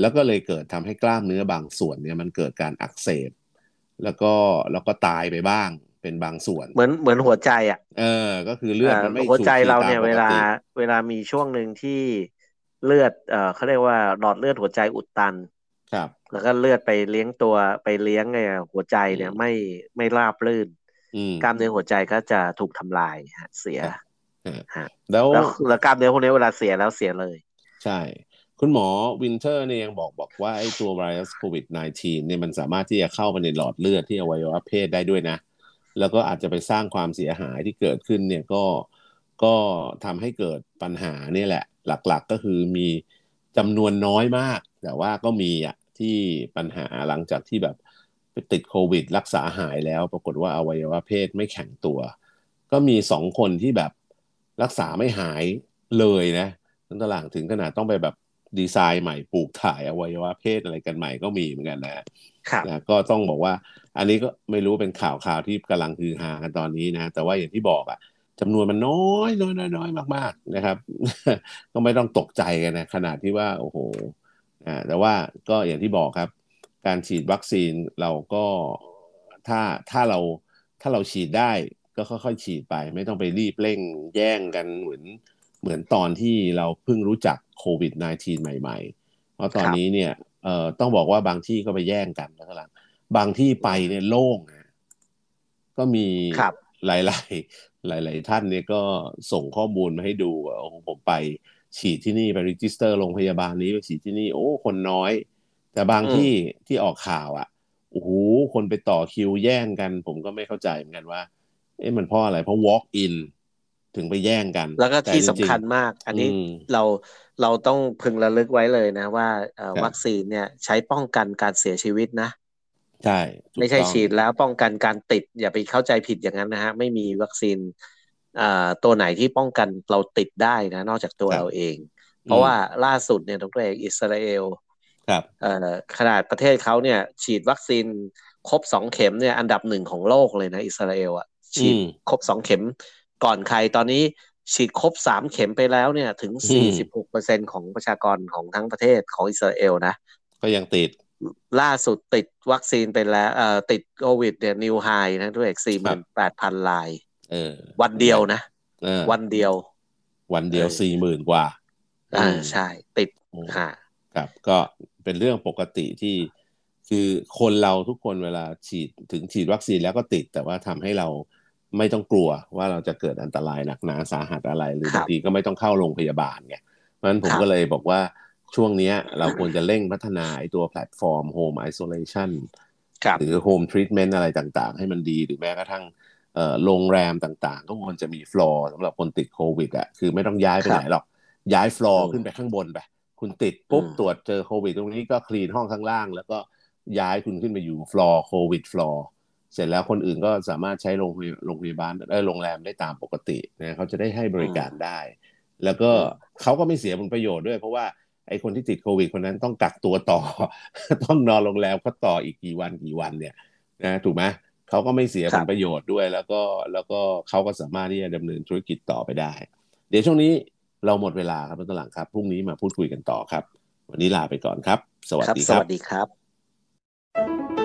แล้วก็เลยเกิดทำให้กล้ามเนื้อบางส่วนเนี่ยมันเกิดการอักเสบ แล้วก็แล้วก็ตายไปบ้าง เป็นบางส่วน เหมือนเหมือนหัวใจอะ เออ ก็คือเลือดมันไม่หัวใจสูบฉีดเราเนี่ยตมปเวกลาติเวลามีช่วงหนึ่งที่เลือดเอ่อเขาเรียกว่าหลอดเลือดหัวใจอุดตัน ครับ แล้วก็เลือดไปเลี้ยงตัวไปเลี้ยงไงหัวใจเนี่ยอืมไม่ไม่ราบรื่นอืมกล้ามเนื้อหัวใจก็จะถูกทำลายฮะเสียครับฮะแล้วแล้วแล้วกล้ามเนื้อพวกนี้เวลาเสียแล้วเสียเลย ใช่ คุณหมอวินเทอร์เนี่ยยังบอกบอกว่าไอ้ตัวไวรัสโควิด -19 เนี่ยมันสามารถที่จะเข้าไปในหลอดเลือดที่อวัยวะเพศได้ด้วยนะ แล้วก็อาจจะไปสร้างความเสียหายที่เกิดขึ้นเนี่ยก็ก็ทำให้เกิดปัญหาเนี่ยแหละ หลักๆก็คือมีจำนวนน้อยมาก แต่ว่าก็มีอะที่ปัญหาหลังจากที่แบบไปติดโควิด รักษาหายแล้ว ปรากฏว่าอวัยวะเพศไม่แข็งตัว ก็มีสองคนที่แบบรักษาไม่หายเลยนะทั้งตลางถึงขนาดต้องไปแบบ ดีไซน์ใหม่ปลูกถ่ายอวัยวะเพศอะไรกันใหม่ก็มีเหมือนกันนะครับนะก็ต้องบอกว่า อันนี้ก็ไม่รู้เป็นข่าวข่าวที่กำลังคือหากันตอนนี้นะ แต่ว่าอย่างที่บอกอะจำนวนมันน้อยน้อยน้อยน้อยมาก ๆ นะครับ ก็ไม่ต้องตกใจกันนะขนาดที่ว่า โอ้โหอ่าแต่ว่าก็อย่างที่บอกครับ การฉีดวัคซีนเราก็ถ้าถ้าเราถ้าเราฉีดได้ก็ค่อย ๆ ฉีดไป ไม่ต้องไปรีบเร่งแย่งกันเหมือน เหมือนตอนที่เราเพิ่งรู้จักโควิด -19 ใหม่ๆ เพราะตอนครับนี้เนี่ยเอ่อต้องบอกว่าบางที่ก็ไปแย่งกันแล้วก็ลังบางที่ไปเนี่ยโล่งนะก็มีครับหลายๆ หลาย ๆ ท่านเนี่ยก็ส่งข้อมูลมาให้ดูว่าโอ้โหผมไปฉีดที่นี่ไปรีจิสเตอร์โรงพยาบาลนี้ไปฉีดที่นี่ โอ้ คนน้อย แต่บางอืมที่ที่ออกข่าวอะโอ้โหคนไปต่อคิวแย่งกัน ผมก็ไม่เข้าใจเหมือนกันว่า เอ๊ะมันเพราะอะไร เพราะ walk in ถึงไปแย่งกัน แล้วก็ที่ต่สำจริงๆคัญมาก อันนี้อืมเราเราต้องพึงระลึกไว้เลยนะ ว่าเอ่อครับวัคซีนเนี่ยใช้ป้องกันการเสียชีวิตนะใช่ไม่ใช่ฉีดแล้วป้องกันการติด อย่าไปเข้าใจผิดอย่างนั้นนะฮะ ไม่มีวัคซีนตัวไหนที่ป้องกันเราติดได้นะ นอกจากตัวเราเอง เพราะว่าล่าสุดเนี่ยดรเอกอิสราเอลครับขนาดประเทศเขาเนี่ย ฉีดวัคซีนครบสองเข็มเนี่ยอันดับหนึ่งของโลกเลยนะ อิสราเอลอะฉีดครบสองเข็ม ก่อนใครตอนนี้ฉีดครบสามเข็มไปแล้วเนี่ยถึงสี่สิบหกเปอร์เซ็นของประชากรของทั้งประเทศของอิสราเอลนะ ก็ยังติด ล่าสุดติดวัคซีนไปแล้วเอ่อติดโควิดเนี่ยนิวไฮนะด้วยสี่หมื่นแปดพันลายเออ วันเดียวนะวันเดียว วันเดียวสี่หมื่นกว่าอ่าใช่ ติดค่ะครับก็เป็นเรื่องปกติที่คือคนเราทุกคนเวลาฉีดถึงฉีดวัคซีนแล้วก็ติดแต่ว่าทำให้เรา ไม่ต้องกลัวว่าเราจะเกิดอันตรายหนักหนาสาหัสอะไร หรือบางทีก็ไม่ต้องเข้าโรงพยาบาลไงเพราะฉะนั้นผมก็เลยบอกว่าช่วงนี้เราควรจะเร่งพัฒนาไอ้ตัวแพลตฟอร์ม Home Isolation หรือ Home Treatment อะไรต่างๆ ให้มันดีหรือแม้กระทั่งโรงแรมต่างๆ ก็ควรจะมีฟลอร์สำหรับคนติดโควิดอะคือไม่ต้องย้ายไปไหนหรอก ย้ายฟลอร์ขึ้นไปข้างบนไปคุณติดปุ๊บตรวจเจอโควิด ตรงนี้ก็ clean ห้องข้างล่าง แล้วก็ย้ายคุณขึ้นไปอยู่ฟลอร์โควิดฟลอร์ เสร็จแล้วคนอื่นก็สามารถใช้โรงโรงพยาบาลเออโรงแรมได้ตามปกตินะเขาจะได้ให้บริการได้ แล้วก็เขาก็ไม่เสียผลประโยชน์ด้วย เพราะว่าไอ้คนที่ติดโควิดคนนั้นต้องกักตัวต่อ ต้องนอนโรงแรมก็ต่ออีกกี่วันกี่วันเนี่ยนะถูกไหมเขาก็ไม่เสียผลประโยชน์ด้วย แล้วก็แล้วก็เขาก็สามารถที่จะดำเนินธุรกิจต่อไปได้ เดี๋ยวช่วงนี้เราหมดเวลาครับท่านหลังครับพรุ่งนี้มาพูดคุยกันต่อครับ วันนี้ลาไปก่อนครับ สวัสดีครับสวัสดีครับ